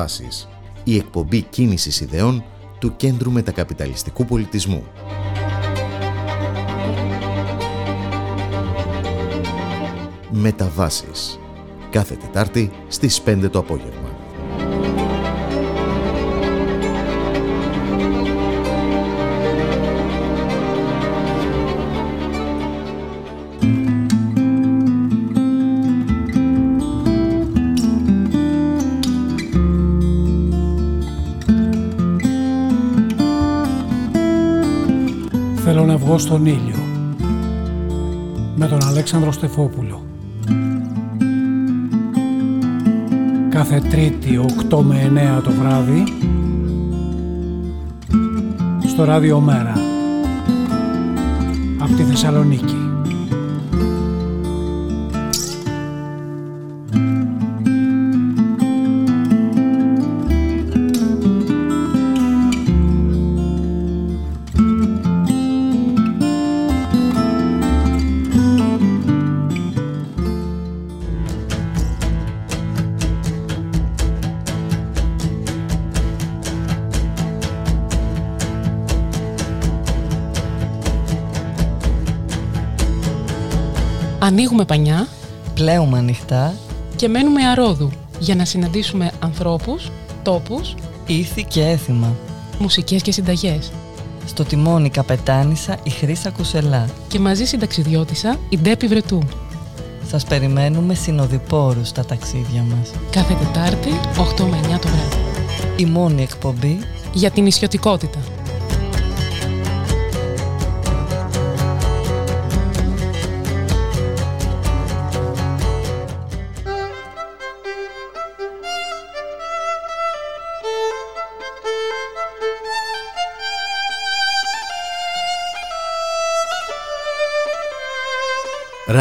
Speaker 5: Μεταβάσεις. Η εκπομπή κίνησης ιδεών του Κέντρου Μετακαπιταλιστικού Πολιτισμού. Μεταβάσεις. Κάθε Τετάρτη στις 5 το απόγευμα.
Speaker 18: «Εγώ στον ήλιο» με τον Αλέξανδρο Στεφόπουλο. Κάθε Τρίτη 8 με 9 το βράδυ στο Ράδιο Μέρα από τη Θεσσαλονίκη.
Speaker 19: Ανοίγουμε πανιά,
Speaker 20: πλέουμε ανοιχτά
Speaker 19: και μένουμε αρόδου για να συναντήσουμε ανθρώπους, τόπους,
Speaker 20: ήθη και έθιμα.
Speaker 19: μουσικές και συνταγές.
Speaker 20: Στο τιμόνι καπετάνισα η Χρύσα Κουσελά.
Speaker 19: Και μαζί συνταξιδιώτησα η Ντέπη Βρετού.
Speaker 20: Σας περιμένουμε συνοδοιπόρους στα ταξίδια μας.
Speaker 19: Κάθε Τετάρτη, 8 με 9 το βράδυ.
Speaker 20: Η μόνη εκπομπή
Speaker 19: Για την ισιωτικότητα.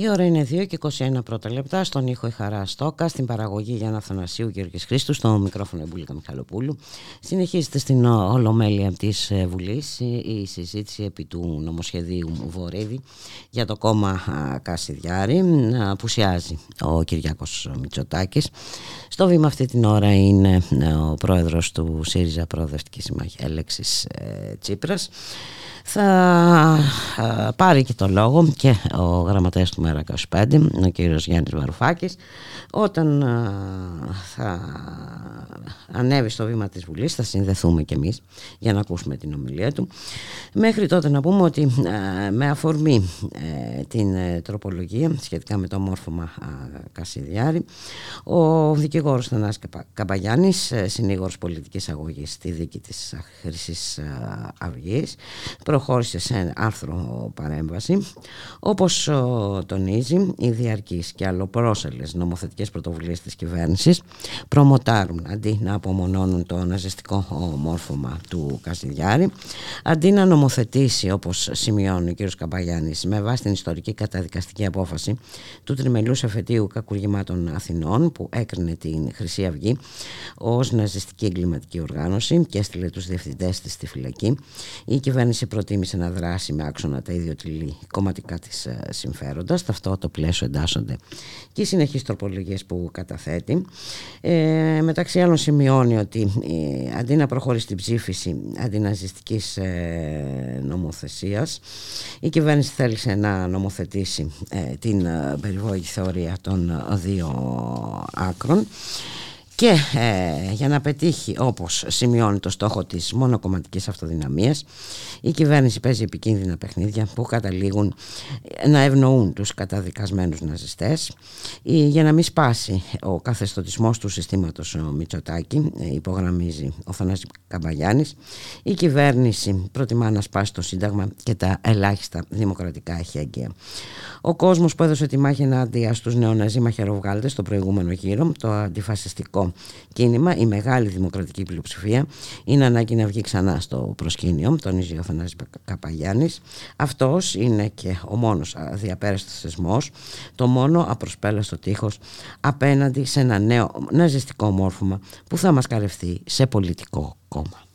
Speaker 1: Η ώρα είναι 2 και 21 πρώτα λεπτά. Στον ήχο η Χαρά Στόκα, στην παραγωγή Γιάννα Θανασίου Γεωργής Χρήστου, στο μικρόφωνο Εμπούλικα Μιχαλοπούλου. Συνεχίζεται στην Ολομέλεια της Βουλής η συζήτηση επί του νομοσχεδίου Βορύδη για το κόμμα Κασιδιάρη. Απουσιάζει ο Κυριάκος Μητσοτάκης. Στο βήμα αυτή την ώρα είναι ο πρόεδρος του ΣΥΡΙΖΑ Προοδευτικής Συμμαχίας Έλεξης Τσίπρας θα πάρει και το λόγο και ο γραμματέας του Μέρα 25 ο κύριος Γιάννης Βαρουφάκης όταν θα ανέβει στο βήμα της Βουλής θα συνδεθούμε κι εμείς για να ακούσουμε την ομιλία του. Μέχρι τότε να πούμε ότι με αφορμή ε, την ε, τροπολογία σχετικά με το μόρφωμα Κασιδιάρη ο δικηγόρος Θανάσης Καμπαγιάννης ε, συνήγορος πολιτικής αγωγής στη δίκη της Χρυσής Αυγής προχώρησε σε άρθρο παρέμβαση όπως τονίζει οι διαρκείς και αλλοπρόσελες νομοθετικές πρωτοβουλίες της κυβέρνησης προμοτάρουν αντί να απομονώνουν το ναζιστικό μόρφωμα του Κασιδιάρη αντί να νομοθετήσει όπως σημειώνει ο κ. Καμπαγιάννης με βάση την ιστορική καταδικαστική απόφαση του τριμελούς εφετείου κακουργημάτων Αθηνών που έκρινε την Χρυσή Αυγή ως ναζιστική εγκληματική οργάνωση και έστειλε τους διευθυντές της στη φυλακή η κυβέρνηση προτίμησε να δράσει με άξονα τα ιδιωτηλή κομματικά της ε, συμφέροντας. Σε αυτό το πλαίσιο εντάσσονται και οι συνεχείς τροπολογίες που καταθέτει. Ε, μεταξύ άλλων σημειώνει ότι ε, αντί να προχωρήσει στην ψήφιση αντιναζιστικής ε, νομοθεσίας η κυβέρνηση θέλησε να νομοθετήσει ε, την ε, περιβόητη θεωρία των δύο άκρων και ε, για να πετύχει όπως σημειώνει το στόχο της μονοκομματικής αυτοδυναμίας η κυβέρνηση παίζει επικίνδυνα παιχνίδια που καταλήγουν να ευνοούν τους καταδικασμένους ναζιστές. Για να μην σπάσει ο καθεστωτισμός του συστήματος ο Μητσοτάκη ε, υπογραμμίζει ο Θανάσης Καμπαγιάννης η κυβέρνηση προτιμά να σπάσει το Σύνταγμα και τα ελάχιστα δημοκρατικά εχέγγυα. Ο κόσμος που έδωσε τη μάχη ενάντια στους νεοναζί μαχαιροβγάλτες στο προηγούμενο γύρο το αντιφασιστικό κίνημα, η μεγάλη δημοκρατική πλειοψηφία είναι ανάγκη να βγει ξανά στο προσκήνιο, τονίζει ο Θανάσης Καπαγιάννης. Αυτός είναι και ο μόνος διαπέραστος θεσμός, το μόνο απροσπέλαστο τείχος απέναντι σε ένα νέο ναζιστικό μόρφωμα που θα μας καρευτεί σε πολιτικό κόμμα.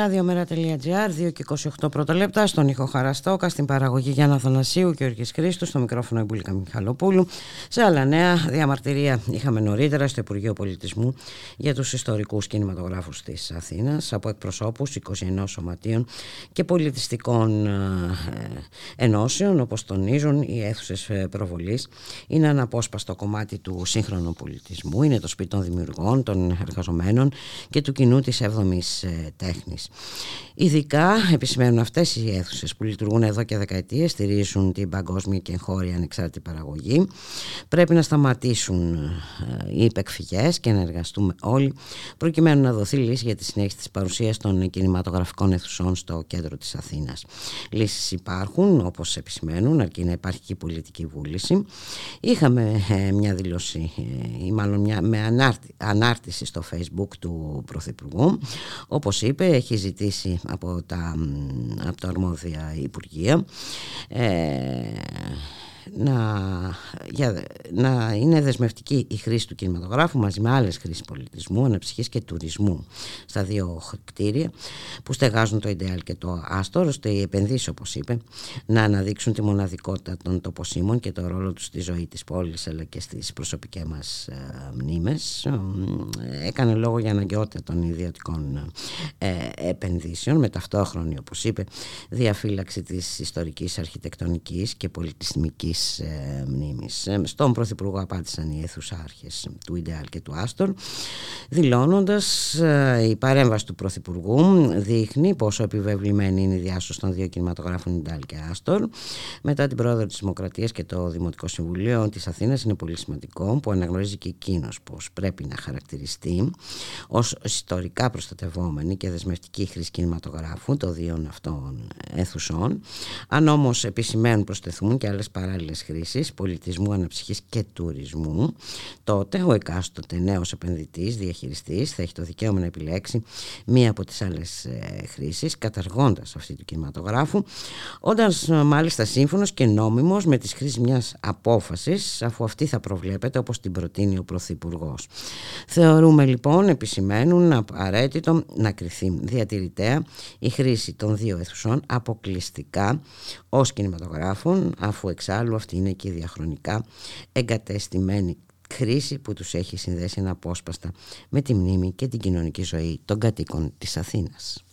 Speaker 1: Ραδιομέρα.gr, 2 και 28 πρώτα λεπτά, στον ήχο Χαραστόκα, στην παραγωγή Γιάννα Θανασίου και Ορκής Χρήστου, στο μικρόφωνο Εμπούλικα Μιχαλοπούλου. Σε άλλα νέα, διαμαρτυρία είχαμε νωρίτερα στο Υπουργείο Πολιτισμού για τους ιστορικούς κινηματογράφους της Αθήνας από εκπροσώπους 21 σωματείων και πολιτιστικών ε, ενώσεων, όπως τονίζουν οι αίθουσες προβολής. Είναι ένα απόσπαστο κομμάτι του σύγχρονου πολιτισμού, είναι το σπίτι των δημιουργών, των εργαζομένων και του κοινού της 7ης τέχνης. Ειδικά επισημαίνουν αυτές οι αίθουσες που λειτουργούν εδώ και δεκαετίες, στηρίζουν την παγκόσμια και εγχώρια ανεξάρτητη παραγωγή. Πρέπει να σταματήσουν ε, οι υπεκφυγές και να εργαστούμε όλοι προκειμένου να δοθεί λύση για τη συνέχιση της παρουσίας των κινηματογραφικών αίθουσών στο κέντρο της Αθήνας. Λύσεις υπάρχουν όπως επισημαίνουν αρκεί να υπάρχει και πολιτική βούληση. Είχαμε ε, μια δήλωση ε, ή μάλλον μια, με ανάρτηση στο facebook του Πρωθυπουργού όπως είπε έχει ζητήσει από τα, από τα αρμόδια Υπουργεία. Ε, να, για, να είναι δεσμευτική η χρήση του κινηματογράφου μαζί με άλλες χρήσεις πολιτισμού, αναψυχής και τουρισμού. Στα δύο κτίρια που στεγάζουν το Ιντεάλ και το Άστορ ώστε οι επενδύσεις όπως είπε να αναδείξουν τη μοναδικότητα των τοποσύμων και το ρόλο τους στη ζωή της πόλης αλλά και στις προσωπικές μας ε, μνήμες. Έκανε λόγο για αναγκαιότητα των ιδιωτικών ε, επενδύσεων με ταυτόχρονη όπως είπε διαφύλαξη της ιστορικής αρχιτεκτονικής και πολιτισμικής ε, μνήμης. Ε, στον Πρωθυπουργό απάντησαν οι αίθουσάρχες του Ιντεάλ και του Άστορ δηλώνοντας ε, η παρέμβαση του Πρωθυπουργού δείχνει πόσο επιβεβλημένη είναι η διάσωση των δύο κινηματογράφων Ιντεάλ και Άστορ μετά την πρόοδο της Δημοκρατίας και το Δημοτικό Συμβουλίο της Αθήνας είναι πολύ σημαντικό που αναγνωρίζει και εκείνος πως πρέπει να χαρακτηριστεί ως ιστορικά προστατευόμενη και δεσμευτική χρήση κινηματογράφου των δύο αυτών αίθουσών αν όμως επισημαίνουν προσθεθούν και άλλες παράλληλες χρήσεις πολιτισμού, αναψυχής και τουρισμού, τότε ο εκάστοτε νέος επενδυτής, διαχειριστής θα έχει το δικαίωμα να επιλέξει μία από τις άλλες ε, χρήσεις, καταργώντας αυτή του κινηματογράφου, όταν μάλιστα σύμφωνος και νόμιμος με τις χρήσεις μιας απόφασης, αφού αυτή θα προβλέπεται όπως την προτείνει ο Πρωθυπουργός. Θεωρούμε λοιπόν, επισημαίνουν, απαραίτητο να κριθεί διατηρητέα η χρήση των δύο αιθουσών αποκλειστικά ως κινηματογράφων, αφού εξάλλου αυτή είναι και διαχρονικά εγκατεστημένη χρήση που τους έχει συνδέσει αναπόσπαστα με τη μνήμη και την κοινωνική ζωή των κατοίκων της Αθήνας.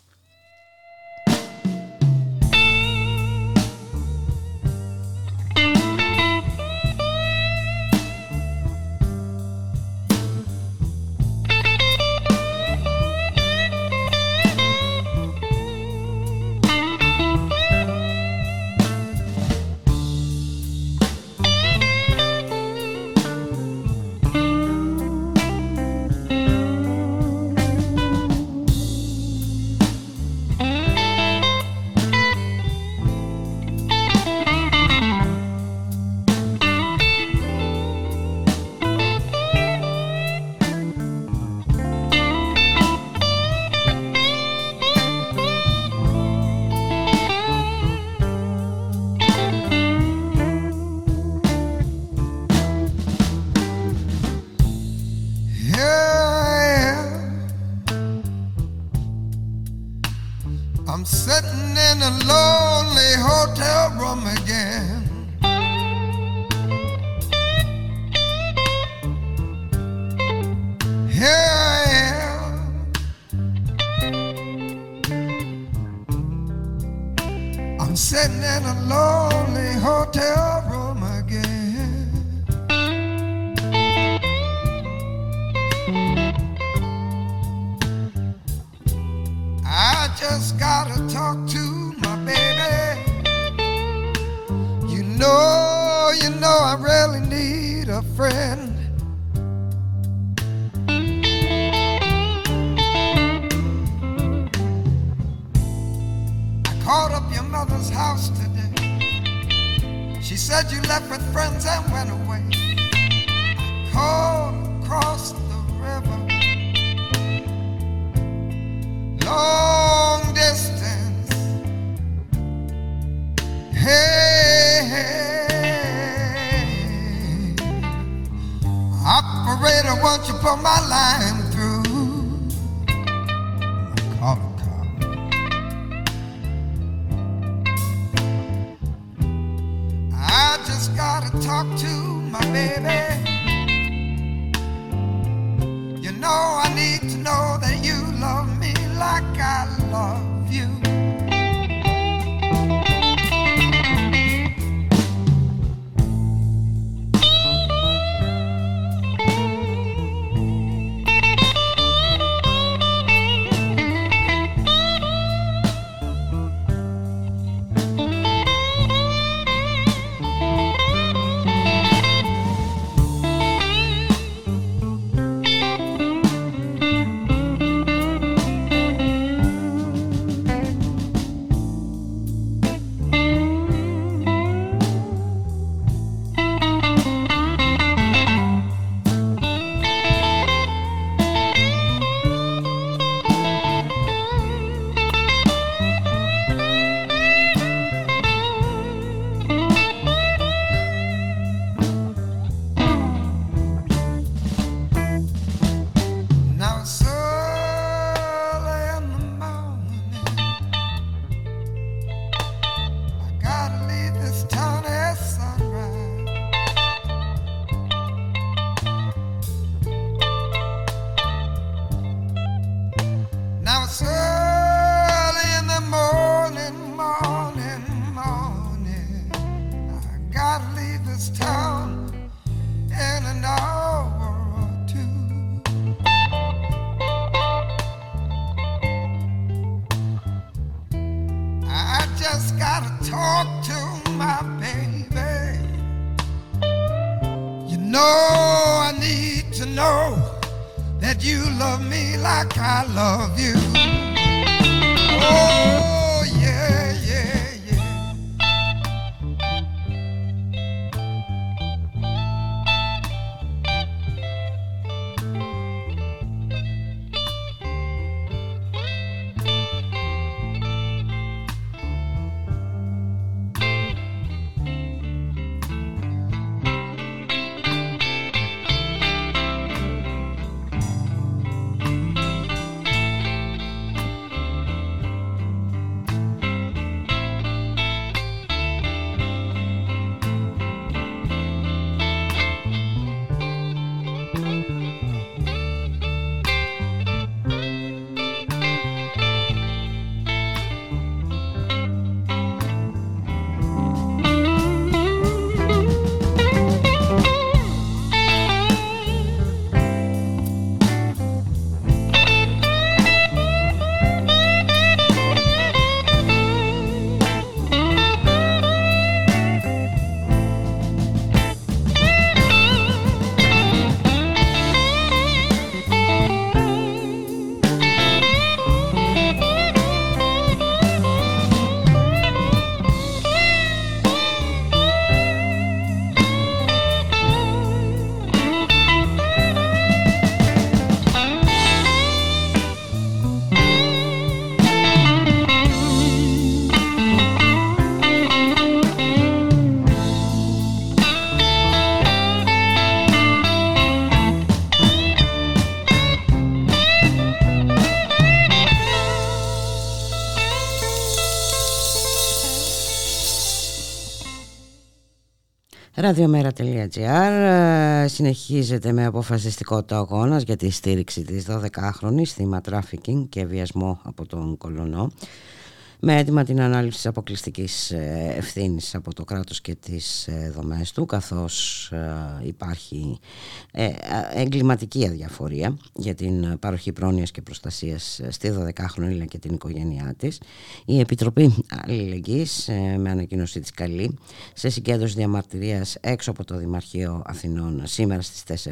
Speaker 1: Ραδιομέρα.gr ε, συνεχίζεται με αποφασιστικότητα ο αγώνας για τη στήριξη της 12χρονης θύμα τράφικινγκ και βιασμό από τον Κολωνό με αίτημα την ανάληψη της αποκλειστικής ε, ευθύνης από το κράτος και τις ε, δομές του καθώς ε, υπάρχει εγκληματική αδιαφορία για την παροχή πρόνοιας και προστασίας στη 12χρονη αλλά και την οικογένειά της. Η Επιτροπή Αλληλεγγύης με ανακοίνωσή της καλή σε συγκέντρωση διαμαρτυρίας έξω από το Δημαρχείο Αθηνών σήμερα στις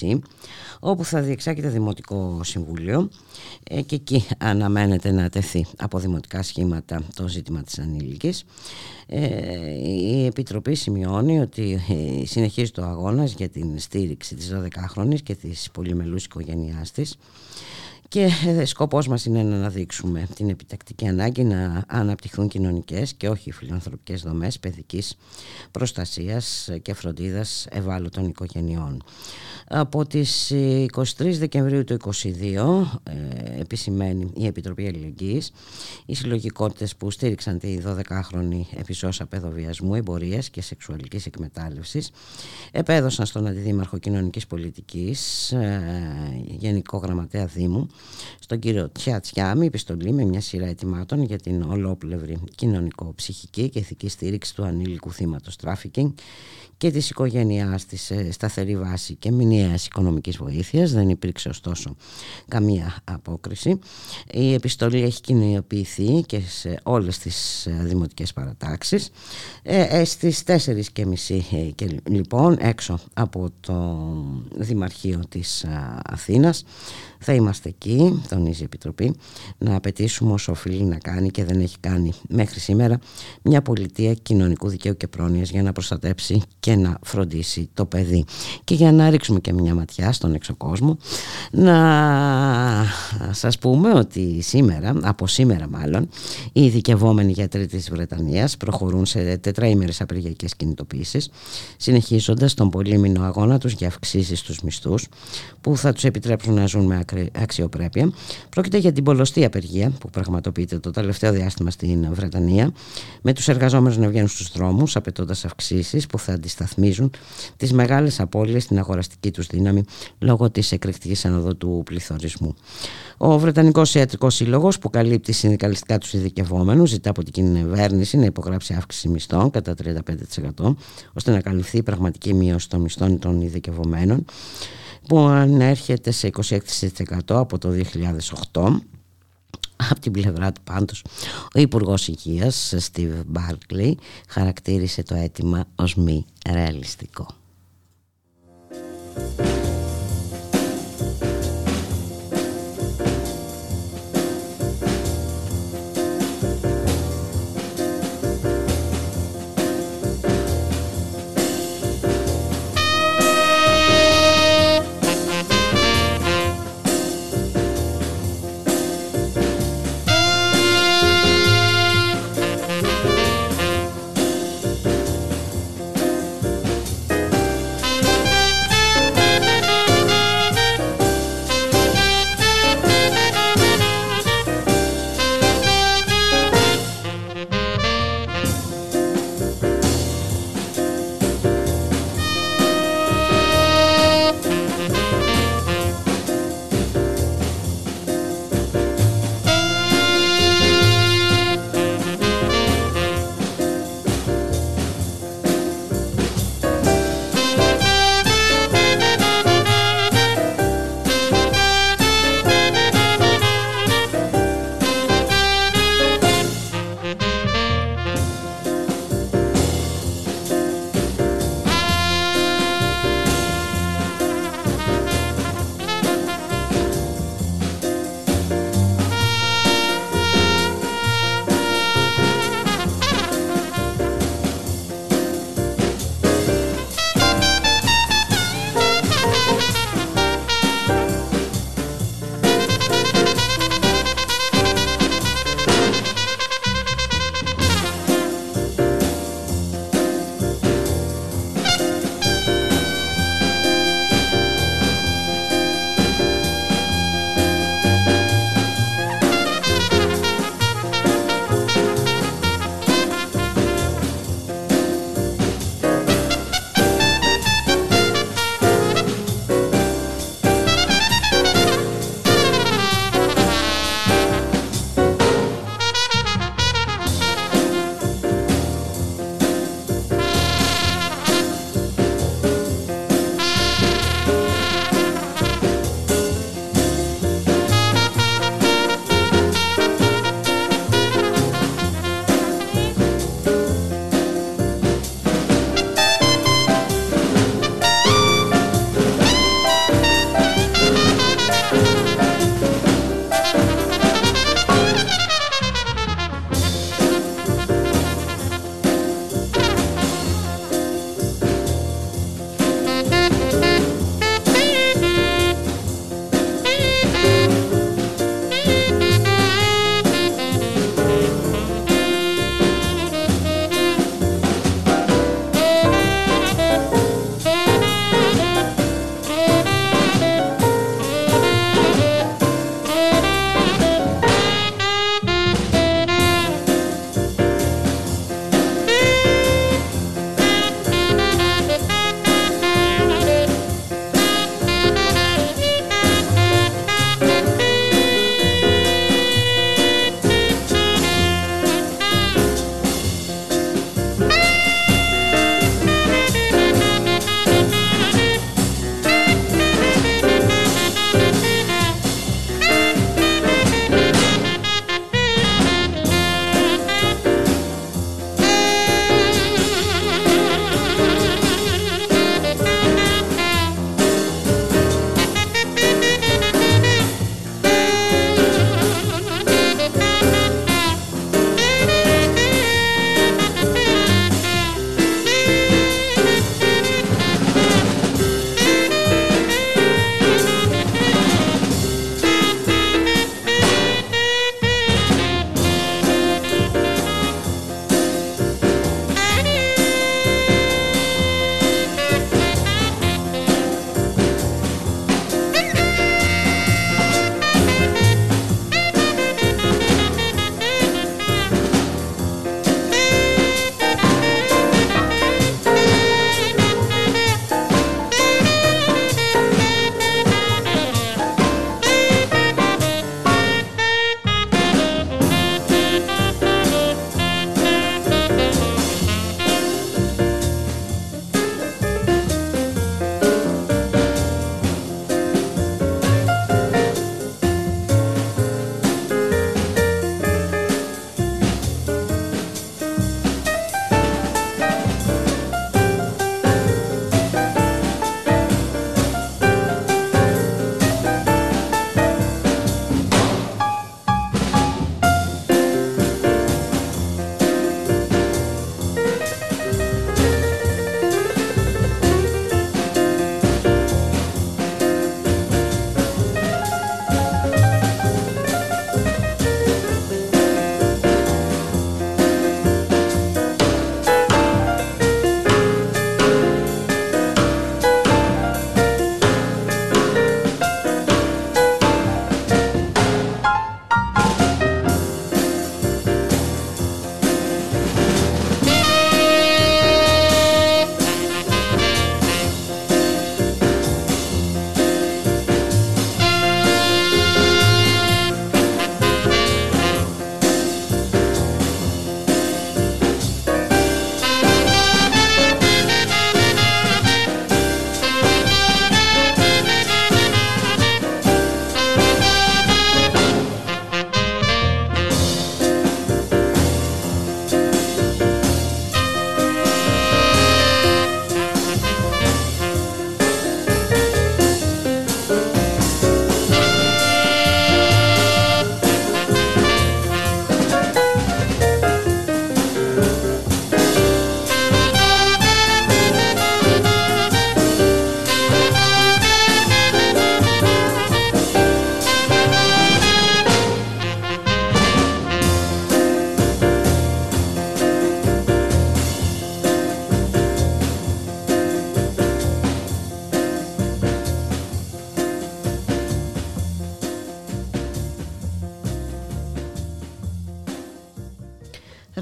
Speaker 1: 4.30 όπου θα διεξάγεται Δημοτικό Συμβούλιο και εκεί αναμένεται να τεθεί από δημοτικά σχήματα το ζήτημα της ανήλικης. Ε, η Επιτροπή σημειώνει ότι ε, συνεχίζει το αγώνας για την στήριξη της 12χρονης και της πολυμελούς οικογένειάς της και ε, σκοπός μας είναι να αναδείξουμε την επιτακτική ανάγκη να αναπτυχθούν κοινωνικές και όχι φιλανθρωπικές δομές παιδικής προστασίας και φροντίδας ευάλωτων οικογενειών. Από τις 23 Δεκεμβρίου του 2022 ε, επισημαίνει η Επιτροπή Αλληλεγγύης οι συλλογικότητες που στήριξαν τη 12χρονη επιζώσα παιδοβιασμού, εμπορίας και σεξουαλικής εκμετάλλευσης επέδωσαν στον Αντιδήμαρχο Κοινωνικής Πολιτικής ε, Γενικό Γραμματέα Δήμου στον κύριο Τσιατσιάμι επιστολή με μια σειρά αιτημάτων για την ολόπλευρη κοινωνικο-ψυχική και ηθική στήριξη του ανήλικου θύματος τράφικινγκ και της οικογένειάς της σε σταθερή βάση και μηνιαίας οικονομικής βοήθειας. Δεν υπήρξε ωστόσο καμία απόκριση. Η επιστολή έχει κοινοποιηθεί και σε όλες τις ε, δημοτικές παρατάξεις. Ε, ε, στις 4 και μισή ε, και λοιπόν έξω από το Δημαρχείο της Αθήνας θα είμαστε εκεί, τονίζει η Επιτροπή, να απαιτήσουμε όσο οφείλει να κάνει και δεν έχει κάνει μέχρι σήμερα μια πολιτεία κοινωνικού δικαίου και πρόνοιας για να προστατέψει και να φροντίσει το παιδί. Και για να ρίξουμε και μια ματιά στον έξω κόσμο, να σας πούμε ότι σήμερα, από σήμερα μάλλον, οι ειδικευόμενοι γιατροί της Βρετανίας προχωρούν σε τετραήμερες απεργιακές κινητοποίησεις, συνεχίζοντας τον πολύμηνο αγώνα τους για αυξήσεις στους μισθούς, που θα τους επιτρέψουν να ζουν με αξιοπρέπεια. Πρόκειται για την πολλωστή απεργία που πραγματοποιείται το τελευταίο διάστημα στην Βρετανία, με τους εργαζόμενους να βγαίνουν στους δρόμους, απαιτώντας αυξήσεις που θα αντισταθμίζουν τις μεγάλες απώλειες στην αγοραστική τους δύναμη λόγω της εκρηκτικής ανοδού του πληθωρισμού. Ο Βρετανικός Ιατρικός Σύλλογος που καλύπτει συνδικαλιστικά τους ειδικευόμενους ζητά από την κυβέρνηση να υπογράψει αύξηση μισθών κατά 35% ώστε να καλυφθεί η πραγματική μείωση των μισθών των ειδικευομένων που ανέρχεται σε 26% από το 2008 από την πλευρά του πάντως ο Υπουργός Υγείας Steve Barkley χαρακτήρισε το αίτημα ως μη ρεαλιστικό.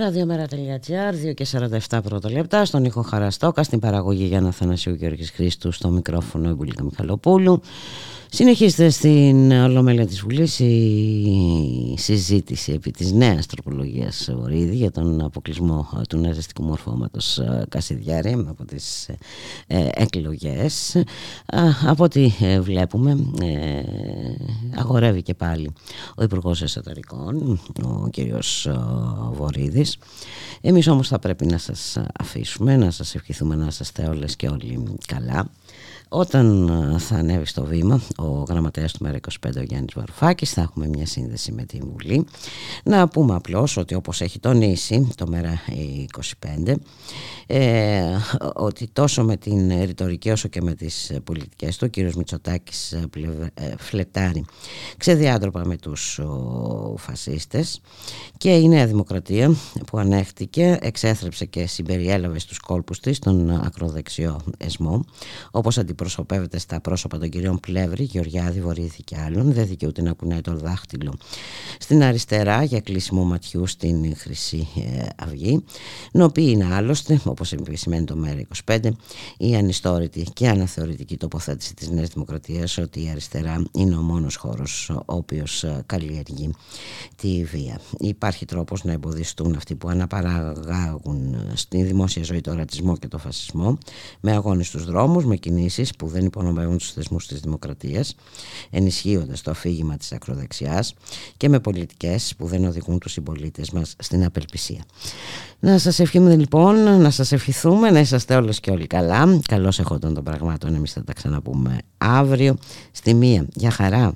Speaker 1: Ραδιομέρα.gr, 2 και 47 πρώτα λεπτά, στον ήχο Χαραστόκα, στην παραγωγή Γιάννα Θανασίου Γιώργης Χρήστου, στο μικρόφωνο Ιμπουλίκα Μιχαλοπούλου. Συνεχίζεται στην Ολομέλεια της Βουλής η συζήτηση επί της νέας τροπολογίας Βορύδη για τον αποκλεισμό του ναζιστικού μορφώματος ε, Κασιδιάρη από τις ε, εκλογές. Από ό,τι ε, βλέπουμε αγορεύει και πάλι ο Υπουργός Εσωτερικών, ο κύριος Βορύδης. Εμείς όμως θα πρέπει να σας αφήσουμε, να σας ευχηθούμε να είστε όλες και όλοι καλά. Όταν ε, θα ανέβει στο βήμα ο γραμματέας του ΜΕΡΑ25 ο Γιάννης Βαρουφάκης θα έχουμε μια σύνδεση με τη Βουλή. Να πούμε απλώς ότι όπως έχει τονίσει το ΜΕΡΑ25 ε, ότι τόσο με την ρητορική όσο και με τις πολιτικές του ο κύριος Μητσοτάκης ε, ε, φλετάρει ξεδιάντροπα με τους ο, φασίστες. Και η Νέα Δημοκρατία που ανέχτηκε εξέθρεψε και συμπεριέλαβε στους κόλπους της τον ακροδεξιό εσμό όπως αντιπροσωπεύεται στα πρόσωπα των κυρίων Πλεύρη, Γεωργιάδη, Βορύθη και άλλων δεν δικαιούται να κουνάει το δάχτυλο στην αριστερά για κλείσιμο ματιού στην Χρυσή Αυγή νοποιεί είναι άλλωστε όπως επισημαίνει το ΜΕΡΑ25 η ανιστόρητη και αναθεωρητική τοποθέτηση της Νέας Δημοκρατίας ότι η αριστερά είναι ο μόνος χώρος ο οποίος ε, καλλιεργεί τη βία. Υπάρχει τρόπος να εμποδιστούν αυτοί που αναπαραγάγουν στη δημόσια ζωή το ρατσισμό και το φασισμό με αγώνες στους δρόμους, με κινήσεις που δεν υπονομεύουν τους θεσμούς της δημοκρατίας ενισχύοντας το αφήγημα της ακροδεξιάς και με πολιτικές που δεν οδηγούν τους συμπολίτες μας στην απελπισία. Να σας ευχηθούμε λοιπόν, να σας ευχηθούμε, να είσαστε όλες και όλοι καλά. Καλώς εχόταν των πραγμάτων, εμείς θα τα ξαναπούμε αύριο στη μία. Για χαρά.